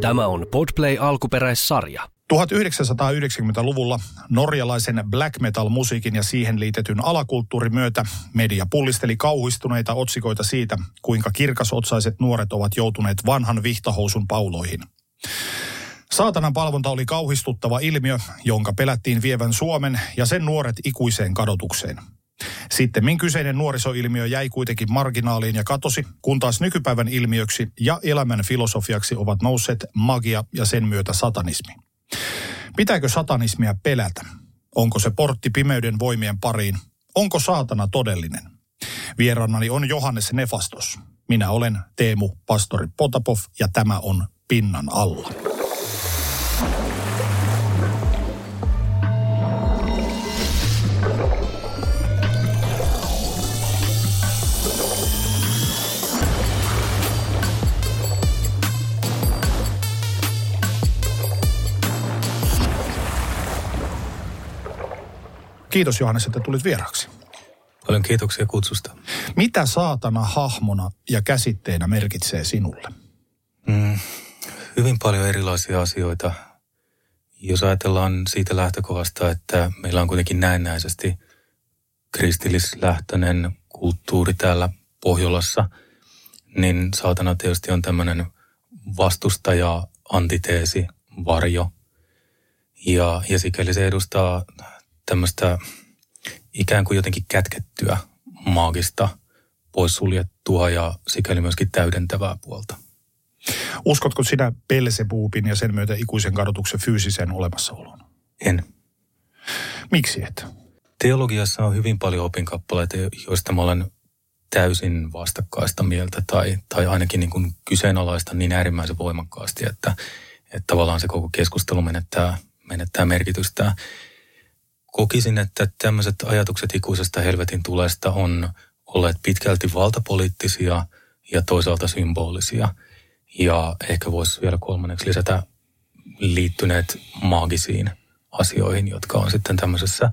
Tämä on Podplay alkuperäissarja. 1990-luvulla norjalaisen black metal-musiikin ja siihen liitetyn alakulttuurin myötä media pullisteli kauhistuneita otsikoita siitä, kuinka kirkasotsaiset nuoret ovat joutuneet vanhan vihtahousun pauloihin. Saatanan palvonta oli kauhistuttava ilmiö, jonka pelättiin vievän Suomen ja sen nuoret ikuiseen kadotukseen – sitten kyseinen nuorisoilmiö jäi kuitenkin marginaaliin ja katosi, kun taas nykypäivän ilmiöksi ja elämän filosofiaksi ovat nousseet magia ja sen myötä satanismi. Pitääkö satanismia pelätä? Onko se portti pimeyden voimien pariin? Onko saatana todellinen? Vieraanani on Johannes Nefastos. Minä olen Teemu Pastori Potapov ja tämä on Pinnan alla. Kiitos Johannes, että tulit vieraaksi. Paljon kiitoksia kutsusta. Mitä saatana hahmona ja käsitteenä merkitsee sinulle? Mm, hyvin paljon erilaisia asioita. Jos ajatellaan siitä lähtökohdasta, että meillä on kuitenkin näennäisesti kristillislähtöinen kulttuuri täällä Pohjolassa, niin saatana tietysti on tämmöinen vastustaja, antiteesi, varjo. Ja, ja sikäli se edustaa tämmöistä ikään kuin jotenkin kätkettyä maagista, poissuljettua ja sikäli myöskin täydentävää puolta. Uskotko sinä Pelsebuupin ja sen myötä ikuisen kadotuksen fyysiseen olemassaoloon? En. Miksi et? Teologiassa on hyvin paljon opinkappaleita, joista mä olen täysin vastakkaista mieltä tai, tai ainakin niin kuin kyseenalaista niin äärimmäisen voimakkaasti, että, että tavallaan se koko keskustelu menettää, menettää merkitystään kokisin, että tämmöiset ajatukset ikuisesta helvetin tulesta on olleet pitkälti valtapoliittisia ja toisaalta symbolisia. Ja ehkä voisi vielä kolmanneksi lisätä liittyneet maagisiin asioihin, jotka on sitten tämmöisessä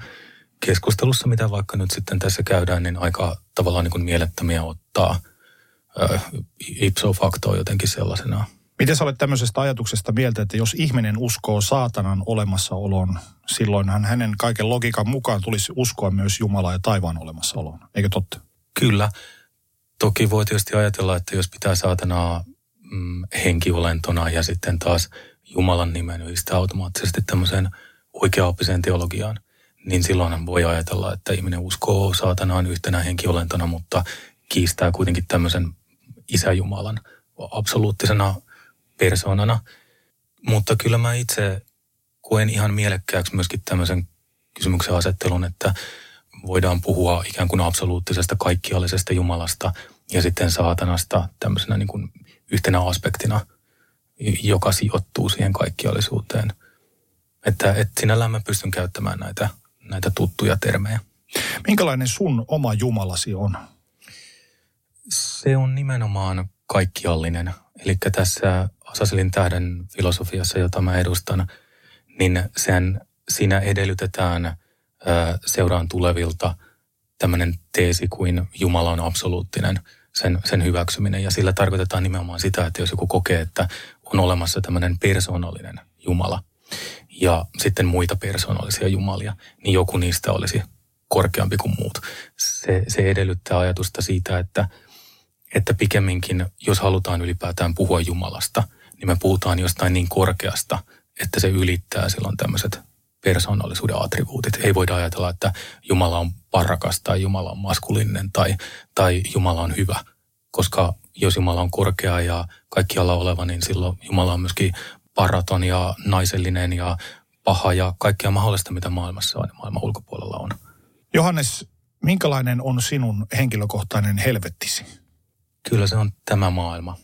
keskustelussa, mitä vaikka nyt sitten tässä käydään, niin aika tavallaan niin kuin mielettömiä ottaa ipso facto jotenkin sellaisena Miten sä olet tämmöisestä ajatuksesta mieltä, että jos ihminen uskoo saatanan olemassaoloon, silloinhan hänen kaiken logiikan mukaan tulisi uskoa myös Jumalaa ja taivaan olemassaoloon. Eikö totta? Kyllä. Toki voi tietysti ajatella, että jos pitää saatanaa mm, henkiolentona ja sitten taas Jumalan nimen yhdistää automaattisesti tämmöiseen oikeaoppiseen teologiaan, niin silloin voi ajatella, että ihminen uskoo saatanaan yhtenä henkiolentona, mutta kiistää kuitenkin tämmöisen isäjumalan absoluuttisena persoonana. Mutta kyllä mä itse koen ihan mielekkääksi myöskin tämmöisen kysymyksen asettelun, että voidaan puhua ikään kuin absoluuttisesta kaikkiallisesta Jumalasta ja sitten saatanasta tämmöisenä niin kuin yhtenä aspektina, joka sijoittuu siihen kaikkiallisuuteen. Että, että sinällään mä pystyn käyttämään näitä, näitä tuttuja termejä. Minkälainen sun oma Jumalasi on? Se on nimenomaan kaikkiallinen. Eli tässä Asaselin tähden filosofiassa, jota mä edustan, niin sen, siinä edellytetään ää, seuraan tulevilta tämmöinen teesi kuin Jumala on absoluuttinen, sen, sen hyväksyminen. Ja sillä tarkoitetaan nimenomaan sitä, että jos joku kokee, että on olemassa tämmöinen persoonallinen Jumala ja sitten muita persoonallisia jumalia, niin joku niistä olisi korkeampi kuin muut. Se, se edellyttää ajatusta siitä, että, että pikemminkin, jos halutaan ylipäätään puhua Jumalasta – niin me puhutaan jostain niin korkeasta, että se ylittää silloin tämmöiset persoonallisuuden attribuutit. Ei voida ajatella, että Jumala on parrakas tai Jumala on maskuliininen tai, tai Jumala on hyvä. Koska jos Jumala on korkea ja kaikkialla oleva, niin silloin Jumala on myöskin paraton ja naisellinen ja paha ja kaikkea mahdollista, mitä maailmassa on ja maailman ulkopuolella on. Johannes, minkälainen on sinun henkilökohtainen helvettisi? Kyllä se on tämä maailma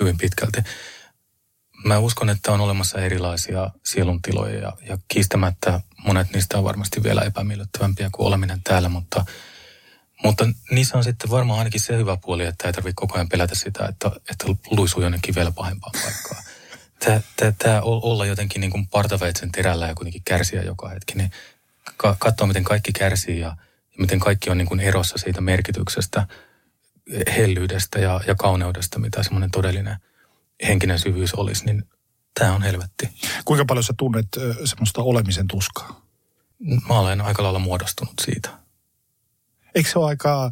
hyvin pitkälti. Mä uskon, että on olemassa erilaisia sieluntiloja ja, ja kiistämättä monet niistä on varmasti vielä epämiellyttävämpiä kuin oleminen täällä, mutta, mutta niissä on sitten varmaan ainakin se hyvä puoli, että ei tarvitse koko ajan pelätä sitä, että, että luisuu jonnekin vielä pahempaan paikkaan. Tämä olla jotenkin niin kuin partaveitsen terällä ja kuitenkin kärsiä joka hetki, niin katsoa miten kaikki kärsii ja, ja miten kaikki on niin kuin erossa siitä merkityksestä, hellyydestä ja, ja kauneudesta, mitä semmoinen todellinen – henkinen syvyys olisi, niin tämä on helvetti. Kuinka paljon sä tunnet semmoista olemisen tuskaa? Mä olen aika lailla muodostunut siitä. Eikö se ole aika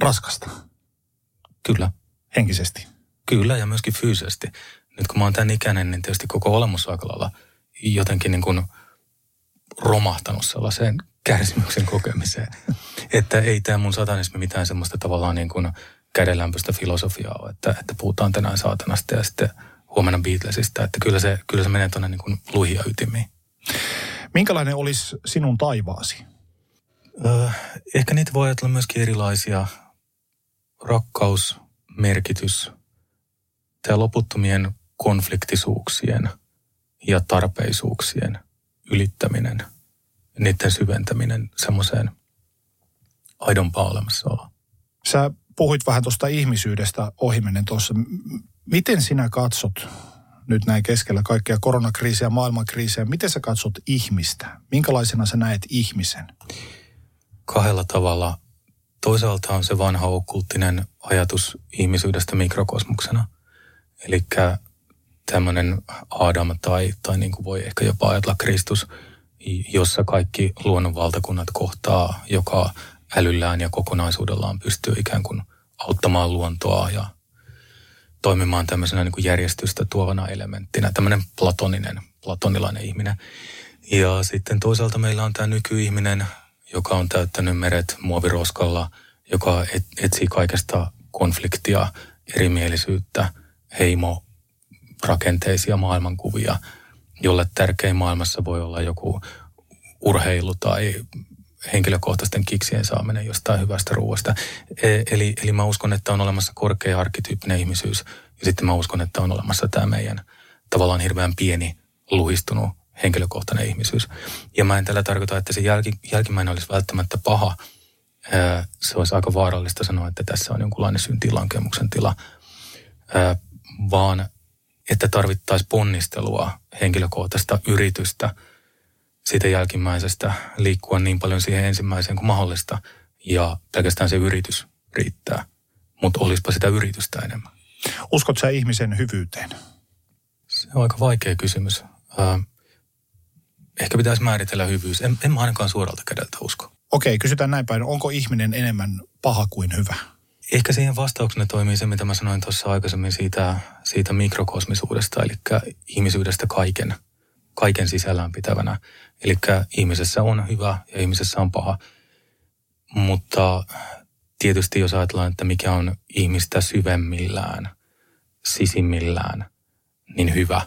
raskasta? Kyllä. Henkisesti? Kyllä ja myöskin fyysisesti. Nyt kun mä oon tämän ikäinen, niin tietysti koko olemus aika lailla jotenkin niin kuin romahtanut sellaiseen kärsimyksen kokemiseen. että ei tämä mun satanismi mitään semmoista tavallaan niin kuin kädenlämpöistä filosofiaa ole, että, että puhutaan tänään saatanasta ja sitten huomenna Beatlesista. Että kyllä se, kyllä se menee tuonne niin kuin luihia ytimiin. Minkälainen olisi sinun taivaasi? Öö, ehkä niitä voi ajatella myöskin erilaisia. Rakkaus, merkitys, tämä loputtomien konfliktisuuksien ja tarpeisuuksien ylittäminen, niiden syventäminen semmoiseen aidompaan olemassaoloon. Sä puhuit vähän tuosta ihmisyydestä ohimennen tuossa. Miten sinä katsot nyt näin keskellä kaikkea koronakriisiä, maailmankriisiä, miten sä katsot ihmistä? Minkälaisena sä näet ihmisen? Kahdella tavalla. Toisaalta on se vanha okkulttinen ajatus ihmisyydestä mikrokosmuksena. Eli tämmöinen Adam tai, tai niin kuin voi ehkä jopa ajatella Kristus, jossa kaikki luonnonvaltakunnat kohtaa, joka älyllään ja kokonaisuudellaan pystyy ikään kuin auttamaan luontoa ja toimimaan tämmöisenä niin kuin järjestystä tuovana elementtinä, tämmöinen platoninen, platonilainen ihminen. Ja sitten toisaalta meillä on tämä nykyihminen, joka on täyttänyt meret muoviroskalla, joka et, etsii kaikesta konfliktia, erimielisyyttä, heimo, rakenteisia maailmankuvia, jolle tärkein maailmassa voi olla joku urheilu tai henkilökohtaisten kiksien saaminen jostain hyvästä ruoasta. E, eli, eli mä uskon, että on olemassa korkea arkkityyppinen ihmisyys ja sitten mä uskon, että on olemassa tämä meidän tavallaan hirveän pieni, luhistunut henkilökohtainen ihmisyys. Ja mä en tällä tarkoita, että se jälki, jälkimmäinen olisi välttämättä paha. Se olisi aika vaarallista sanoa, että tässä on jonkunlainen syntilankemuksen tila, vaan että tarvittaisiin ponnistelua, henkilökohtaista yritystä – siitä jälkimmäisestä liikkua niin paljon siihen ensimmäiseen kuin mahdollista ja pelkästään se yritys riittää. Mutta olispa sitä yritystä enemmän. Uskot sä ihmisen hyvyyteen? Se on aika vaikea kysymys. Äh, ehkä pitäisi määritellä hyvyys. En, en mä ainakaan suoralta kädeltä usko. Okei, kysytään näin päin. Onko ihminen enemmän paha kuin hyvä? Ehkä siihen vastauksena toimii se, mitä mä sanoin tuossa aikaisemmin siitä, siitä mikrokosmisuudesta, eli ihmisyydestä kaiken, kaiken sisällään pitävänä. Eli ihmisessä on hyvä ja ihmisessä on paha. Mutta tietysti jos ajatellaan, että mikä on ihmistä syvemmillään, sisimmillään, niin hyvä.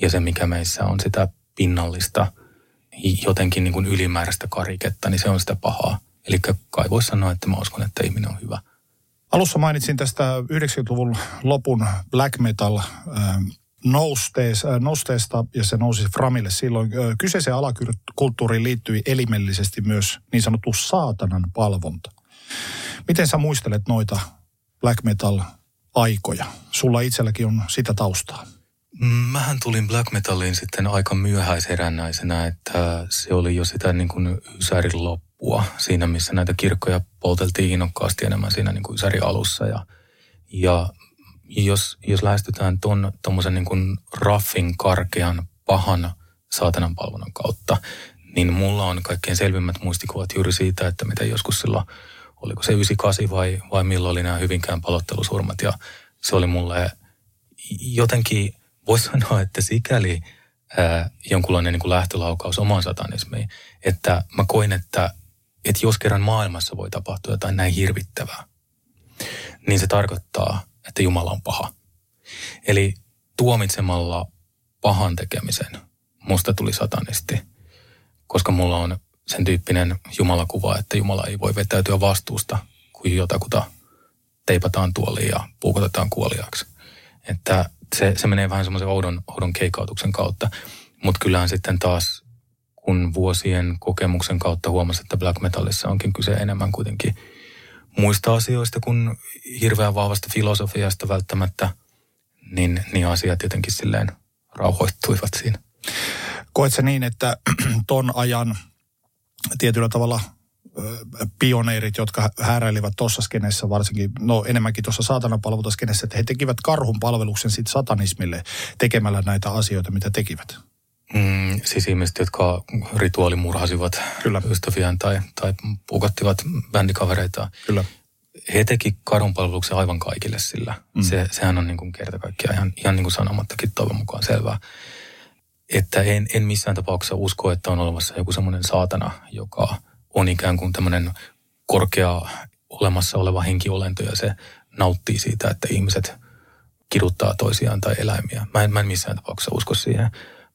Ja se, mikä meissä on sitä pinnallista, jotenkin niin kuin ylimääräistä kariketta, niin se on sitä pahaa. Eli kai voisi sanoa, että mä uskon, että ihminen on hyvä. Alussa mainitsin tästä 90-luvun lopun black metal noustees, äh, nosteesta ja se nousi Framille silloin. Kyseiseen alakulttuuriin liittyi elimellisesti myös niin sanottu saatanan palvonta. Miten sä muistelet noita black metal aikoja? Sulla itselläkin on sitä taustaa. Mähän tulin black metaliin sitten aika myöhäiserännäisenä, että se oli jo sitä niin kuin ysärin loppua siinä, missä näitä kirkkoja polteltiin innokkaasti enemmän siinä niin kuin ysärin alussa. Ja, ja jos, jos lähestytään tuon tuommoisen niin raffin, karkean, pahan saatanan palvonnan kautta, niin mulla on kaikkein selvimmät muistikuvat juuri siitä, että mitä joskus silloin, oliko se 98 vai, vai milloin oli nämä Hyvinkään palottelusurmat. Ja se oli mulle jotenkin, voisi sanoa, että sikäli ää, jonkunlainen niin kuin lähtölaukaus omaan satanismiin, että mä koin, että, että jos kerran maailmassa voi tapahtua jotain näin hirvittävää, niin se tarkoittaa, että Jumala on paha. Eli tuomitsemalla pahan tekemisen musta tuli satanisti, koska mulla on sen tyyppinen Jumalakuva, että Jumala ei voi vetäytyä vastuusta, kuin jotakuta teipataan tuoliin ja puukotetaan kuoliaaksi. Että se, se menee vähän semmoisen oudon, oudon keikautuksen kautta. Mutta kyllähän sitten taas, kun vuosien kokemuksen kautta huomasi, että black metallissa onkin kyse enemmän kuitenkin – muista asioista kuin hirveän vahvasta filosofiasta välttämättä, niin, niin asiat jotenkin silleen rauhoittuivat siinä. Koet sä niin, että ton ajan tietyllä tavalla pioneerit, jotka hääräilivät tuossa skenessä varsinkin, no enemmänkin tuossa saatanapalvelutaskenessä, että he tekivät karhun palveluksen sitten satanismille tekemällä näitä asioita, mitä tekivät. Mm, siis ihmiset, jotka rituaalimurhasivat Kyllä. ystäviään tai, tai pukottivat bändikavereita. Kyllä. He teki karhunpalveluksen aivan kaikille sillä. Mm. Se, sehän on niin kuin kerta kaikkiaan ihan, ihan niin kuin sanomattakin toivon mukaan selvää. Että en, en missään tapauksessa usko, että on olemassa joku semmoinen saatana, joka on ikään kuin tämmöinen korkea olemassa oleva henkiolento ja se nauttii siitä, että ihmiset kiduttaa toisiaan tai eläimiä. Mä en, mä en missään tapauksessa usko siihen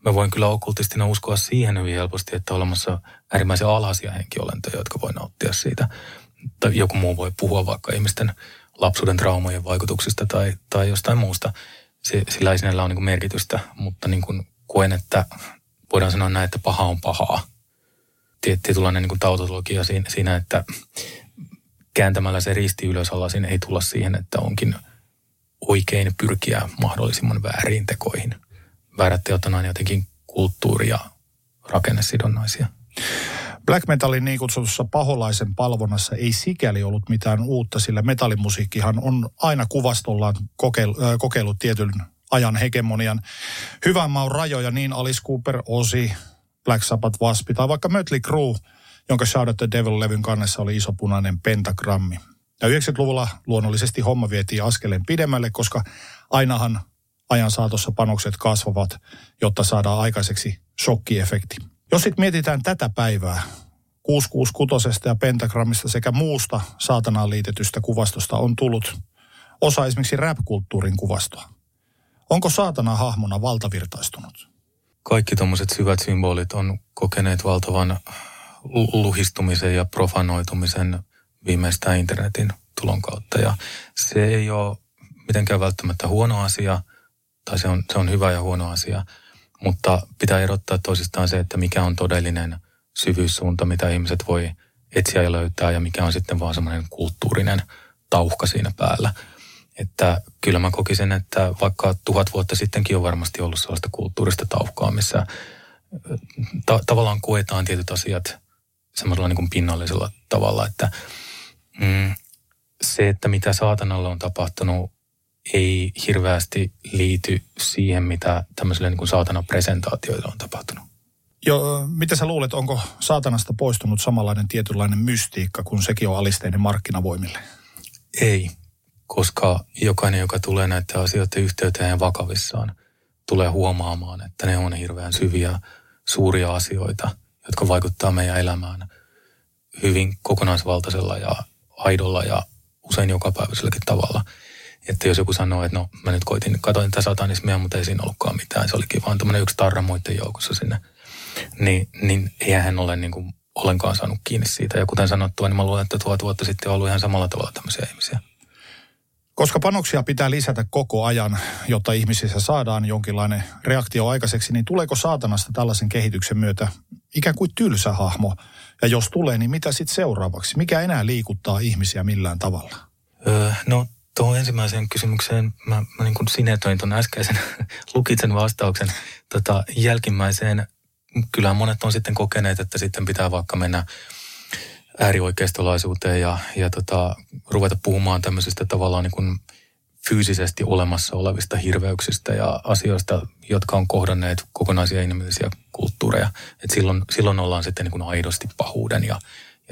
mä voin kyllä okkultistina uskoa siihen hyvin helposti, että on olemassa äärimmäisen alhaisia henkiolentoja, jotka voi nauttia siitä. Tai joku muu voi puhua vaikka ihmisten lapsuuden traumojen vaikutuksista tai, tai jostain muusta. Se, sillä ei sinällä ole niin merkitystä, mutta niin kuin koen, että voidaan sanoa näin, että paha on pahaa. Tietynlainen niin tautologia siinä, että kääntämällä se risti ylös alasin ei tulla siihen, että onkin oikein pyrkiä mahdollisimman väärin tekoihin väärät teot on aina jotenkin kulttuuri- ja rakennesidonnaisia. Black metalin niin kutsutussa paholaisen palvonnassa ei sikäli ollut mitään uutta, sillä metallimusiikkihan on aina kuvastollaan kokeillut, äh, kokeillut tietyn ajan hegemonian. Hyvän maun rajoja niin Alice Cooper, Osi, Black Sabbath, Wasp tai vaikka Mötley Crue, jonka Shout at the Devil-levyn kannessa oli iso punainen pentagrammi. Ja 90-luvulla luonnollisesti homma vietiin askeleen pidemmälle, koska ainahan ajan saatossa panokset kasvavat, jotta saadaan aikaiseksi shokkiefekti. Jos sitten mietitään tätä päivää, 666 ja pentagrammista sekä muusta saatanaan liitetystä kuvastosta on tullut osa esimerkiksi rap-kulttuurin kuvastoa. Onko saatana hahmona valtavirtaistunut? Kaikki tuommoiset syvät symbolit on kokeneet valtavan luhistumisen ja profanoitumisen viimeistään internetin tulon kautta. Ja se ei ole mitenkään välttämättä huono asia – tai se on, se on hyvä ja huono asia. Mutta pitää erottaa toisistaan se, että mikä on todellinen syvyyssuunta, mitä ihmiset voi etsiä ja löytää ja mikä on sitten vaan semmoinen kulttuurinen tauhka siinä päällä. Että kyllä mä kokisin, että vaikka tuhat vuotta sittenkin on varmasti ollut sellaista kulttuurista tauhkaa, missä ta- tavallaan koetaan tietyt asiat semmoisella niin kuin pinnallisella tavalla, että mm, se, että mitä saatanalla on tapahtunut ei hirveästi liity siihen, mitä tämmöiselle niin kuin saatana presentaatioille on tapahtunut. Jo, mitä sä luulet, onko saatanasta poistunut samanlainen tietynlainen mystiikka, kun sekin on alisteinen markkinavoimille? Ei, koska jokainen, joka tulee näiden asioiden yhteyteen ja vakavissaan, tulee huomaamaan, että ne on hirveän syviä, suuria asioita, jotka vaikuttaa meidän elämään hyvin kokonaisvaltaisella ja aidolla ja usein jokapäiväiselläkin tavalla – että jos joku sanoo, että no mä nyt koitin, katoin tätä satanismia, mutta ei siinä ollutkaan mitään. Se olikin vaan tämmöinen yksi tarra muiden joukossa sinne. Niin, niin eihän hän ole niin kuin ollenkaan saanut kiinni siitä. Ja kuten sanottua, niin mä luulen, että tuhat vuotta sitten on ollut ihan samalla tavalla tämmöisiä ihmisiä. Koska panoksia pitää lisätä koko ajan, jotta ihmisissä saadaan jonkinlainen reaktio aikaiseksi, niin tuleeko saatanasta tällaisen kehityksen myötä ikään kuin tylsä hahmo? Ja jos tulee, niin mitä sitten seuraavaksi? Mikä enää liikuttaa ihmisiä millään tavalla? Öö, no Tuohon ensimmäiseen kysymykseen mä, mä niin kuin sinetoin tuon äskeisen lukitsen vastauksen. Tota, jälkimmäiseen kyllä monet on sitten kokeneet, että sitten pitää vaikka mennä äärioikeistolaisuuteen ja, ja tota, ruveta puhumaan tämmöisistä tavallaan niin kuin fyysisesti olemassa olevista hirveyksistä ja asioista, jotka on kohdanneet kokonaisia inhimillisiä kulttuureja. Et silloin, silloin ollaan sitten niin kuin aidosti pahuuden ja,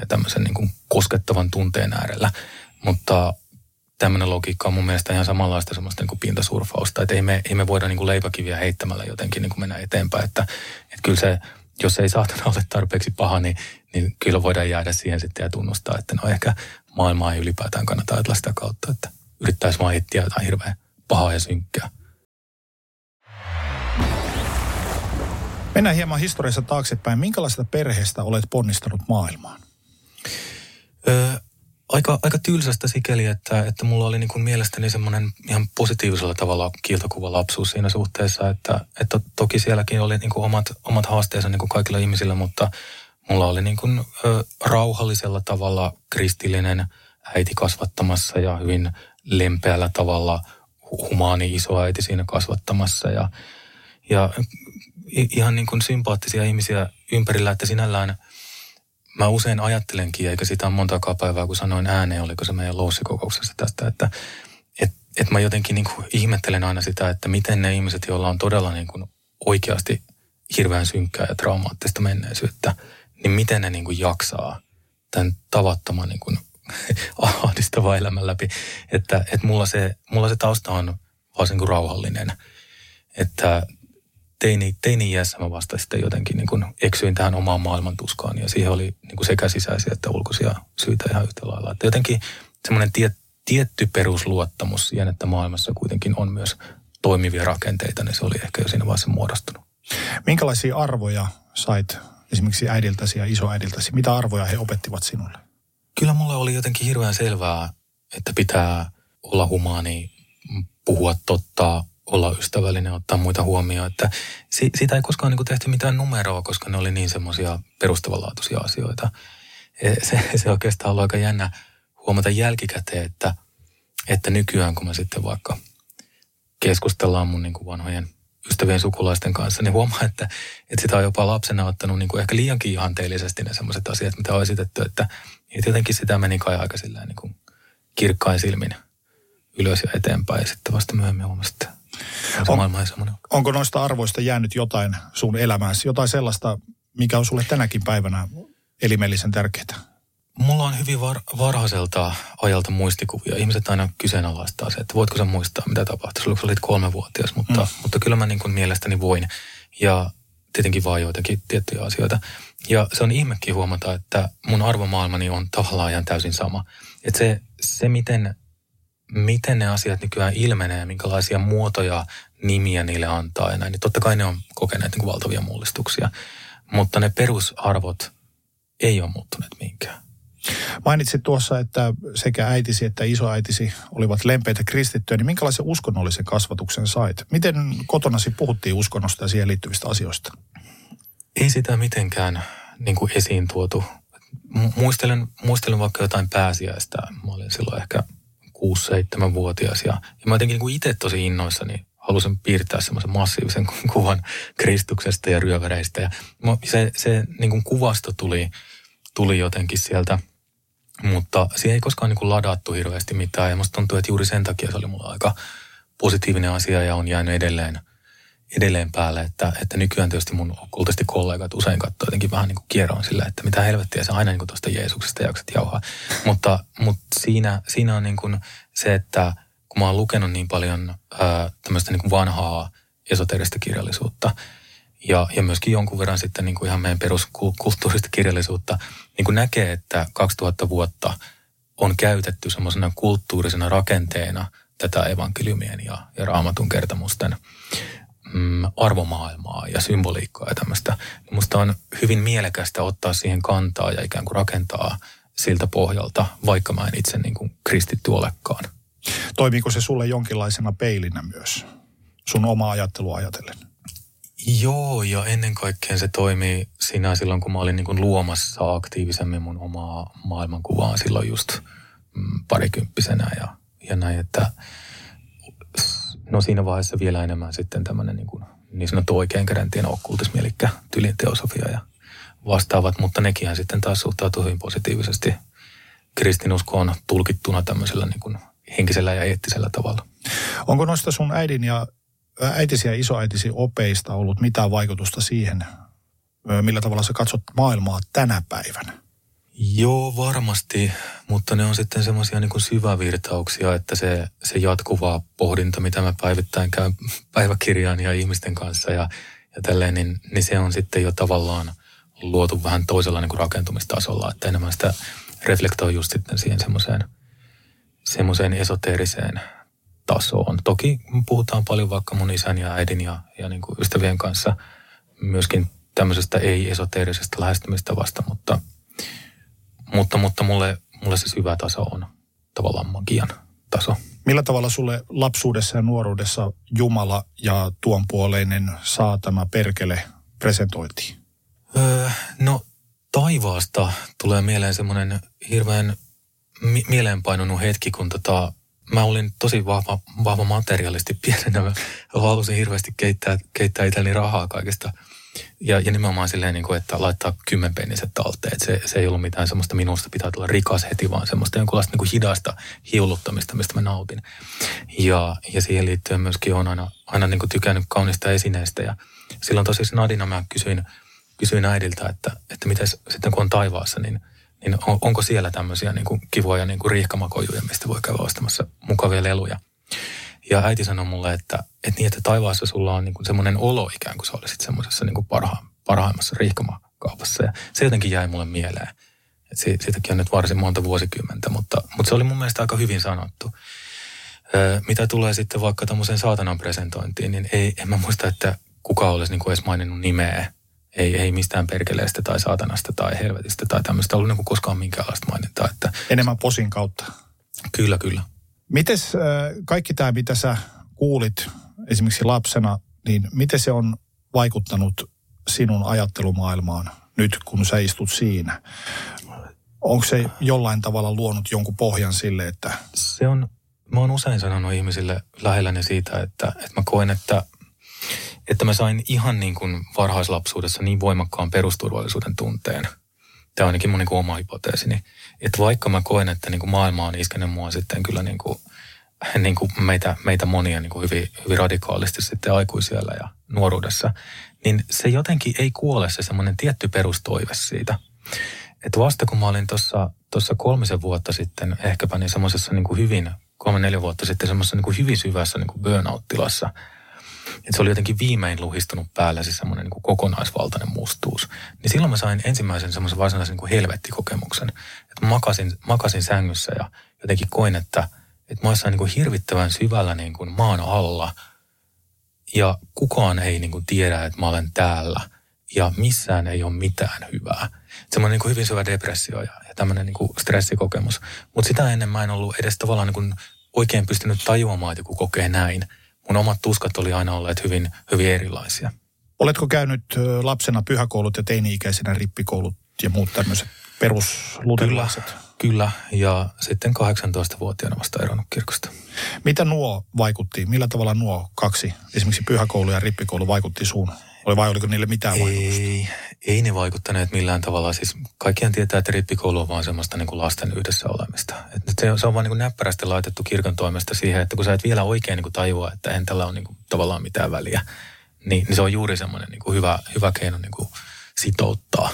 ja tämmöisen niin kuin koskettavan tunteen äärellä. Mutta tämmöinen logiikka on mun mielestä ihan samanlaista semmoista niin kuin pintasurfausta, että ei me, ei me voida niin kuin leipäkiviä heittämällä jotenkin niin kuin mennä eteenpäin, että, että kyllä se, jos ei saatana ole tarpeeksi paha, niin, niin kyllä voidaan jäädä siihen sitten ja tunnustaa, että no ehkä maailmaa ei ylipäätään kannata ajatella sitä kautta, että yrittäisi vaan etsiä jotain hirveän pahaa ja synkkää. Mennään hieman historiassa taaksepäin. Minkälaista perheestä olet ponnistanut maailmaan? Öö, aika, aika tylsästä sikäli, että, että mulla oli niin kuin mielestäni semmoinen ihan positiivisella tavalla kiiltokuva lapsuus siinä suhteessa, että, että toki sielläkin oli niin kuin omat, omat haasteensa niin kuin kaikilla ihmisillä, mutta mulla oli niin kuin, ö, rauhallisella tavalla kristillinen äiti kasvattamassa ja hyvin lempeällä tavalla humaani isoäiti siinä kasvattamassa ja, ja ihan niin kuin sympaattisia ihmisiä ympärillä, että sinällään mä usein ajattelenkin, eikä sitä on monta päivää, kun sanoin ääneen, oliko se meidän loussikokouksessa tästä, että et, et mä jotenkin niin kuin ihmettelen aina sitä, että miten ne ihmiset, joilla on todella niin kuin oikeasti hirveän synkkää ja traumaattista menneisyyttä, niin miten ne niin kuin jaksaa tämän tavattoman niin kuin ahdistavaa elämän läpi. Että, että mulla, se, mulla se tausta on varsin kuin rauhallinen. Että teini, teini iässä mä vasta sitten jotenkin niin kuin eksyin tähän omaan maailman tuskaan ja siihen oli niin kuin sekä sisäisiä että ulkoisia syitä ihan yhtä lailla. Että jotenkin semmoinen tie, tietty perusluottamus siihen, että maailmassa kuitenkin on myös toimivia rakenteita, niin se oli ehkä jo siinä vaiheessa muodostunut. Minkälaisia arvoja sait esimerkiksi äidiltäsi ja isoäidiltäsi? Mitä arvoja he opettivat sinulle? Kyllä mulle oli jotenkin hirveän selvää, että pitää olla humaani, puhua totta, olla ystävällinen, ottaa muita huomioon. Että si- siitä ei koskaan niin kuin tehty mitään numeroa, koska ne oli niin semmoisia perustavanlaatuisia asioita. E, se, se oikeastaan on aika jännä huomata jälkikäteen, että, että nykyään kun mä sitten vaikka keskustellaan mun niin kuin vanhojen ystävien sukulaisten kanssa, niin huomaa, että, että sitä on jopa lapsena ottanut niin kuin ehkä liiankin ihanteellisesti ne sellaiset asiat, mitä on esitetty, että, että jotenkin sitä meni kai aika niin kuin kirkkain silmin ylös ja eteenpäin ja sitten vasta myöhemmin huomasi, että on, maailma ei semmoinen. Onko noista arvoista jäänyt jotain sun elämääsi, jotain sellaista, mikä on sulle tänäkin päivänä elimellisen tärkeää? Mulla on hyvin var, varhaiselta ajalta muistikuvia. Ihmiset aina kyseenalaistaa se, että voitko sä muistaa, mitä tapahtui. Sulla olit kolmevuotias, mutta, mm. mutta kyllä mä niin kuin mielestäni voin. Ja tietenkin vaan joitakin tiettyjä asioita. Ja se on ihmekin huomata, että mun arvomaailmani on tavallaan ihan täysin sama. Että se, se miten, miten ne asiat nykyään ilmenee, minkälaisia muotoja, nimiä niille antaa ja näin, niin totta kai ne on kokeneet niin kuin valtavia mullistuksia. Mutta ne perusarvot ei ole muuttuneet mihinkään. Mainitsit tuossa, että sekä äitisi että isoäitisi olivat lempeitä kristittyjä, niin minkälaisen uskonnollisen kasvatuksen sait? Miten kotonasi puhuttiin uskonnosta ja siihen liittyvistä asioista? Ei sitä mitenkään niin kuin esiin tuotu. Muistelen, muistelen vaikka jotain pääsiäistä. Mä olin silloin ehkä 6-7-vuotias ja, ja mä jotenkin niin itse tosi innoissani halusin piirtää semmoisen massiivisen kuvan Kristuksesta ja ryöväreistä. Ja se, se niin kuin kuvasto tuli, tuli jotenkin sieltä – mutta siihen ei koskaan niin kuin ladattu hirveästi mitään ja musta tuntuu, että juuri sen takia se oli mulla aika positiivinen asia ja on jäänyt edelleen, edelleen päälle, että, että nykyään tietysti mun kultaisesti kollegat usein katsoo jotenkin vähän niin kuin kierroon sillä, että mitä helvettiä se aina niin kuin tuosta Jeesuksesta jaksat jauhaa. mutta, mutta siinä, siinä on niin kuin se, että kun mä oon lukenut niin paljon ää, tämmöistä niin kuin vanhaa esoterista kirjallisuutta, ja, ja myöskin jonkun verran sitten niin kuin ihan meidän peruskulttuurista kirjallisuutta, niin kuin näkee, että 2000 vuotta on käytetty semmoisena kulttuurisena rakenteena tätä evankeliumien ja, ja raamatun kertomusten mm, arvomaailmaa ja symboliikkaa ja tämmöistä. Musta on hyvin mielekästä ottaa siihen kantaa ja ikään kuin rakentaa siltä pohjalta, vaikka mä en itse niin kuin kristitty olekaan. Toimiiko se sulle jonkinlaisena peilinä myös, sun omaa ajattelua ajatellen? Joo, ja ennen kaikkea se toimii siinä silloin, kun mä olin niin kuin luomassa aktiivisemmin mun omaa maailmankuvaa silloin just mm, parikymppisenä ja, ja näin, että no siinä vaiheessa vielä enemmän sitten tämmöinen niin, niin sanottu oikein kädentien okkultismi, eli tyylin teosofia ja vastaavat, mutta nekin sitten taas suhtautuu hyvin positiivisesti kristinuskoon tulkittuna tämmöisellä niin kuin henkisellä ja eettisellä tavalla. Onko noista sun äidin ja äitisi ja isoäitisi opeista ollut mitään vaikutusta siihen, millä tavalla sä katsot maailmaa tänä päivänä? Joo, varmasti, mutta ne on sitten semmoisia niin syvävirtauksia, että se, se jatkuva pohdinta, mitä mä päivittäin käyn päiväkirjaan ja ihmisten kanssa ja, ja tälleen, niin, niin se on sitten jo tavallaan luotu vähän toisella niin kuin rakentumistasolla, että enemmän sitä reflektoi just sitten siihen semmoiseen, semmoiseen esoteeriseen tasoon. Toki puhutaan paljon vaikka mun isän ja äidin ja, ja niin kuin ystävien kanssa myöskin tämmöisestä ei-esoteerisesta lähestymistavasta, mutta, mutta, mutta mulle, mulle se syvä taso on tavallaan magian taso. Millä tavalla sulle lapsuudessa ja nuoruudessa Jumala ja tuon puoleinen saatama perkele presentoitiin? Öö, no taivaasta tulee mieleen semmoinen hirveän mi- mieleenpainunut hetki, kun tota, mä olin tosi vahva, vahva materiaalisti pienenä. Mä halusin hirveästi keittää, keittää itselleni rahaa kaikesta Ja, ja nimenomaan silleen, niin kuin, että laittaa kymmenpenniset talteen. Että se, se ei ollut mitään semmoista minusta pitää tulla rikas heti, vaan semmoista jonkunlaista niin kuin hidasta hiuluttamista, mistä mä nautin. Ja, ja siihen liittyen myöskin on aina, aina niin kuin tykännyt kaunista esineistä. Ja silloin tosiaan Nadina mä kysyin, kysyin äidiltä, että, että miten sitten kun on taivaassa, niin, niin on, onko siellä tämmöisiä niin kuin kivoja niin kuin riihkamakojuja, mistä voi käydä ostamassa mukavia leluja. Ja äiti sanoi mulle, että, että niin, että taivaassa sulla on niin kuin semmoinen olo ikään kuin sä olisit semmoisessa niin kuin parha, parhaimmassa riihkamakaupassa. Ja se jotenkin jäi mulle mieleen. Et siitäkin on nyt varsin monta vuosikymmentä, mutta, mutta se oli mun mielestä aika hyvin sanottu. Öö, mitä tulee sitten vaikka tämmöiseen saatanan presentointiin, niin ei, en mä muista, että kuka olisi niin kuin edes maininnut nimeä. Ei, ei mistään perkeleestä tai saatanasta tai helvetistä tai tämmöistä ollut niin kuin koskaan minkäänlaista mainintaa. Että... Enemmän posin kautta. Kyllä, kyllä. Mites kaikki tämä, mitä sä kuulit esimerkiksi lapsena, niin miten se on vaikuttanut sinun ajattelumaailmaan nyt, kun sä istut siinä? Onko se jollain tavalla luonut jonkun pohjan sille, että... Se on, mä oon usein sanonut ihmisille lähelläni siitä, että, että mä koen, että, että mä sain ihan niin kuin varhaislapsuudessa niin voimakkaan perusturvallisuuden tunteen. Tämä on ainakin mun niin oma hypoteesini että vaikka mä koen, että niin kuin maailma on iskenyt mua sitten kyllä niin kuin, niin kuin meitä, meitä monia niin kuin hyvin, hyvin radikaalisti sitten aikuisiellä ja nuoruudessa, niin se jotenkin ei kuole se semmoinen tietty perustoive siitä. Että vasta kun mä olin tuossa kolmisen vuotta sitten ehkäpä niin semmoisessa niin kuin hyvin, kolme neljä vuotta sitten semmoisessa niin kuin hyvin syvässä niin burnout-tilassa – että se oli jotenkin viimein luhistunut päällä siis semmoinen niin kokonaisvaltainen mustuus. Niin silloin mä sain ensimmäisen semmoisen varsinaisen niin helvettikokemuksen. Että makasin, makasin sängyssä ja jotenkin koin, että, että mä olisin niin hirvittävän syvällä niin kuin maan alla. Ja kukaan ei niin kuin tiedä, että mä olen täällä. Ja missään ei ole mitään hyvää. Semmoinen niin hyvin syvä depressio ja, ja tämmöinen niin stressikokemus. Mutta sitä ennen mä en ollut edes tavallaan niin kuin oikein pystynyt tajuamaan, että joku kokee näin – mun omat tuskat oli aina olleet hyvin, hyvin erilaisia. Oletko käynyt lapsena pyhäkoulut ja teini-ikäisenä rippikoulut ja muut tämmöiset perusluterilaiset? Kyllä, kyllä, ja sitten 18-vuotiaana vasta eronnut kirkosta. Mitä nuo vaikutti? Millä tavalla nuo kaksi, esimerkiksi pyhäkoulu ja rippikoulu, vaikutti suun? Oli vai oliko niille mitään vaikutusta? Ei, ei ne vaikuttaneet millään tavalla. Siis kaikkihan tietää, että rippikoulu on vaan semmoista niin kuin lasten yhdessä olemista. Et se, se on vaan niin kuin näppärästi laitettu kirkon toimesta siihen, että kun sä et vielä oikein niin kuin tajua, että en tällä ole niin kuin tavallaan mitään väliä, niin, niin se on juuri semmoinen niin kuin hyvä, hyvä keino niin kuin sitouttaa.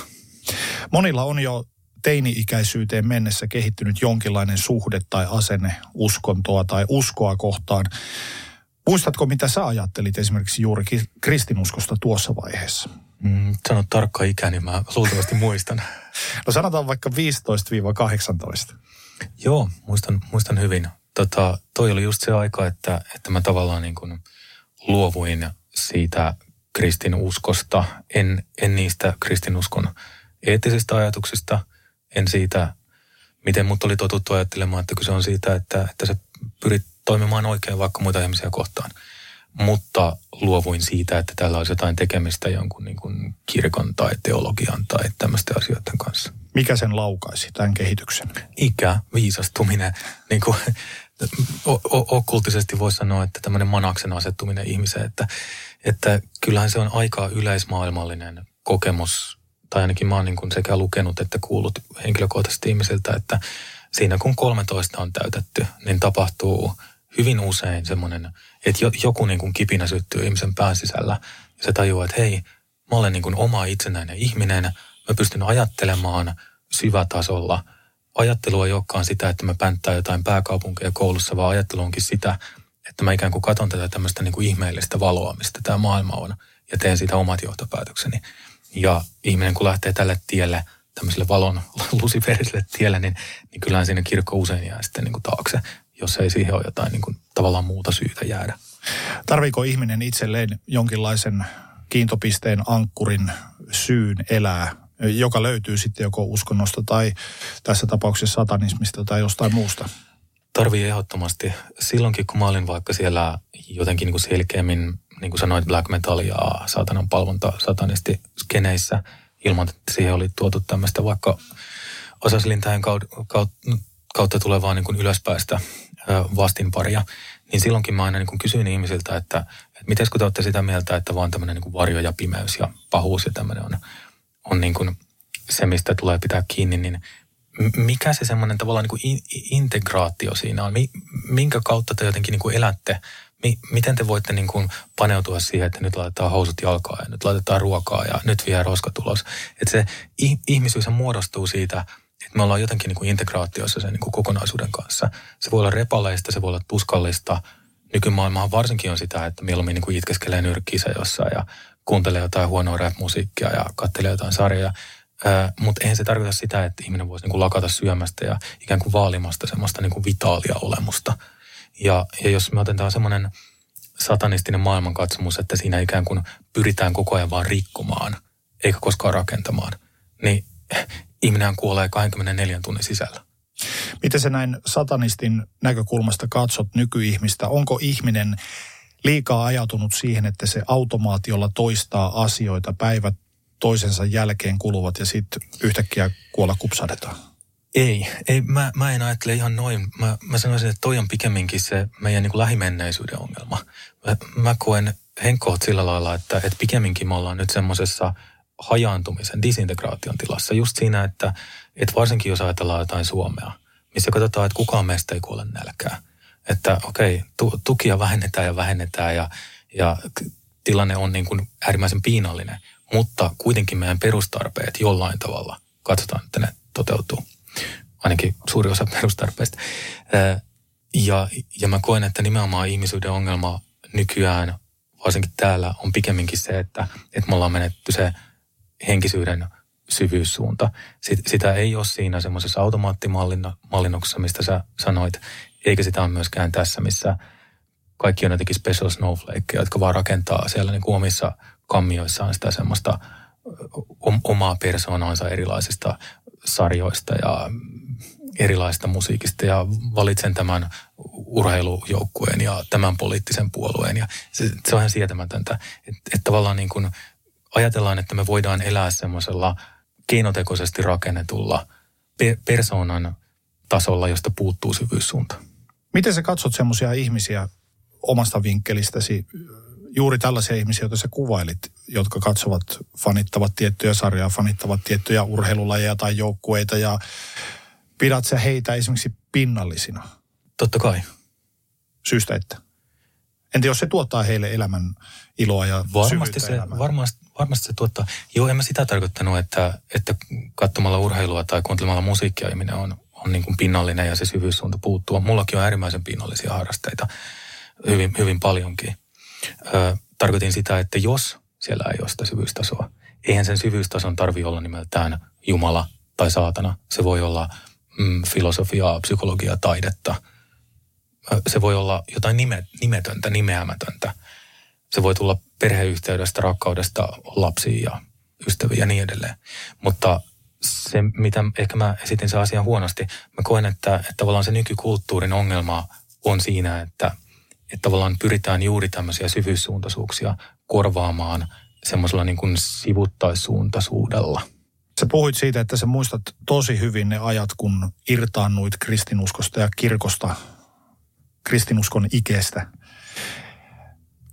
Monilla on jo teini-ikäisyyteen mennessä kehittynyt jonkinlainen suhde tai asenne uskontoa tai uskoa kohtaan. Muistatko, mitä sä ajattelit esimerkiksi juuri kristinuskosta tuossa vaiheessa? Mm, sano tarkka ikä, niin mä luultavasti muistan. no sanotaan vaikka 15-18. Joo, muistan, muistan hyvin. Tota, toi oli just se aika, että, että mä tavallaan niin kuin luovuin siitä kristinuskosta. En, en niistä kristinuskon eettisistä ajatuksista, en siitä, miten mut oli totuttu ajattelemaan, että kyse on siitä, että, että sä pyrit toimimaan oikein vaikka muita ihmisiä kohtaan. Mutta luovuin siitä, että täällä olisi jotain tekemistä jonkun niin kuin kirkon tai teologian tai tämmöisten asioiden kanssa. Mikä sen laukaisi, tämän kehityksen? Ikä, viisastuminen. Niin kuin, okkultisesti voisi sanoa, että tämmöinen manaksen asettuminen ihmiseen, että, että kyllähän se on aika yleismaailmallinen kokemus, tai ainakin mä oon niin kuin sekä lukenut että kuullut henkilökohtaisesti ihmisiltä, että siinä kun 13 on täytetty, niin tapahtuu – hyvin usein semmoinen, että joku niin kuin kipinä syttyy ihmisen pään sisällä ja se tajuaa, että hei, mä olen niin kuin oma itsenäinen ihminen, mä pystyn ajattelemaan syvätasolla. Ajattelu ei olekaan sitä, että mä pänttää jotain pääkaupunkeja koulussa, vaan ajattelu onkin sitä, että mä ikään kuin katon tätä tämmöistä niin kuin ihmeellistä valoa, mistä tämä maailma on, ja teen siitä omat johtopäätökseni. Ja ihminen kun lähtee tälle tielle, tämmöiselle valon lusiferiselle tielle, niin, niin kyllähän siinä kirkko usein jää sitten niin kuin taakse jos ei siihen ole jotain niin kuin, tavallaan muuta syytä jäädä. Tarviiko ihminen itselleen jonkinlaisen kiintopisteen, ankkurin, syyn elää, joka löytyy sitten joko uskonnosta tai tässä tapauksessa satanismista tai jostain muusta? Tarvii ehdottomasti. Silloinkin, kun mä olin vaikka siellä jotenkin niin kuin selkeämmin, niin kuin sanoit, black metal ja saatanan palvonta satanisti skeneissä, ilman, että siihen oli tuotu tämmöistä vaikka osasilin tähän kautta, kautta tulevaa niin kuin ylöspäistä vastinparia, niin silloinkin mä aina niin kuin kysyin ihmisiltä, että, että miten kun te olette sitä mieltä, että vaan tämmöinen niin kuin varjo ja pimeys ja pahuus ja tämmöinen on, on niin kuin se, mistä tulee pitää kiinni, niin mikä se semmoinen tavallaan niin kuin integraatio siinä on? Minkä kautta te jotenkin niin kuin elätte? Miten te voitte niin kuin paneutua siihen, että nyt laitetaan housut jalkaan ja nyt laitetaan ruokaa ja nyt vie roskatulos? Että se ihmisyys muodostuu siitä, että me ollaan jotenkin niin kuin integraatiossa sen niin kuin kokonaisuuden kanssa. Se voi olla repaleista, se voi olla tuskallista. Nykymaailmahan varsinkin on sitä, että mieluummin niin kuin itkeskelee nyrkkiinsä jossain ja kuuntelee jotain huonoa rap-musiikkia ja katselee jotain sarjaa. Mutta eihän se tarkoita sitä, että ihminen voisi niin kuin lakata syömästä ja ikään kuin vaalimasta semmoista niin kuin vitaalia olemusta. Ja, ja jos me otetaan semmoinen satanistinen maailmankatsomus, että siinä ikään kuin pyritään koko ajan vaan rikkomaan, eikä koskaan rakentamaan, niin ihminen kuolee 24 tunnin sisällä. Miten se näin satanistin näkökulmasta katsot nykyihmistä? Onko ihminen liikaa ajautunut siihen, että se automaatiolla toistaa asioita päivät toisensa jälkeen kuluvat ja sitten yhtäkkiä kuolla kupsadetaan? Ei, ei mä, mä en ajattele ihan noin. Mä, mä sanoisin, että toi on pikemminkin se meidän niin kuin lähimenneisyyden ongelma. Mä, mä koen henkkoot sillä lailla, että, että pikemminkin me ollaan nyt semmoisessa hajaantumisen, disintegraation tilassa. Just siinä, että, että varsinkin jos ajatellaan jotain Suomea, missä katsotaan, että kukaan meistä ei kuole nälkää. Että okei, okay, tu, tukia vähennetään ja vähennetään ja, ja tilanne on niin kuin äärimmäisen piinallinen mutta kuitenkin meidän perustarpeet jollain tavalla katsotaan, että ne toteutuu. Ainakin suuri osa perustarpeista. Ja, ja mä koen, että nimenomaan ihmisyyden ongelma nykyään, varsinkin täällä, on pikemminkin se, että, että me ollaan menetty se henkisyyden syvyyssuunta. Sitä ei ole siinä semmoisessa automaattimallinnoksessa, mistä sä sanoit, eikä sitä ole myöskään tässä, missä kaikki on jotenkin special snowflake, jotka vaan rakentaa siellä niin omissa kammioissaan sitä semmoista omaa persoonansa erilaisista sarjoista ja erilaisista musiikista ja valitsen tämän urheilujoukkueen ja tämän poliittisen puolueen. Ja se, se on ihan sietämätöntä, että et tavallaan niin kuin ajatellaan, että me voidaan elää semmoisella keinotekoisesti rakennetulla pe- persoonan tasolla, josta puuttuu syvyyssuunta. Miten sä katsot semmoisia ihmisiä omasta vinkkelistäsi, juuri tällaisia ihmisiä, joita sä kuvailit, jotka katsovat, fanittavat tiettyjä sarjaa, fanittavat tiettyjä urheilulajeja tai joukkueita ja pidät sä heitä esimerkiksi pinnallisina? Totta kai. Syystä että? Entä jos se tuottaa heille elämän iloa ja varmasti se, varmasti, varmasti se tuottaa. Joo, en mä sitä tarkoittanut, että, että katsomalla urheilua tai kuuntelemalla musiikkia ihminen on, on niin kuin pinnallinen ja se syvyyssuunta puuttuu. Mullakin on äärimmäisen pinnallisia harrasteita hyvin, hyvin paljonkin. Ö, tarkoitin sitä, että jos siellä ei ole sitä syvyystasoa, eihän sen syvyystason tarvi olla nimeltään Jumala tai saatana. Se voi olla mm, filosofiaa, psykologiaa, taidetta. Se voi olla jotain nime, nimetöntä, nimeämätöntä. Se voi tulla perheyhteydestä, rakkaudesta lapsiin ja ystäviä ja niin edelleen. Mutta se, mitä ehkä mä esitin se asian huonosti, mä koen, että, että tavallaan se nykykulttuurin ongelma on siinä, että – että tavallaan pyritään juuri tämmöisiä syvyyssuuntaisuuksia korvaamaan semmoisella niin kuin sivuttaissuuntaisuudella. Sä puhuit siitä, että sä muistat tosi hyvin ne ajat, kun irtaannuit kristinuskosta ja kirkosta, kristinuskon ikeestä.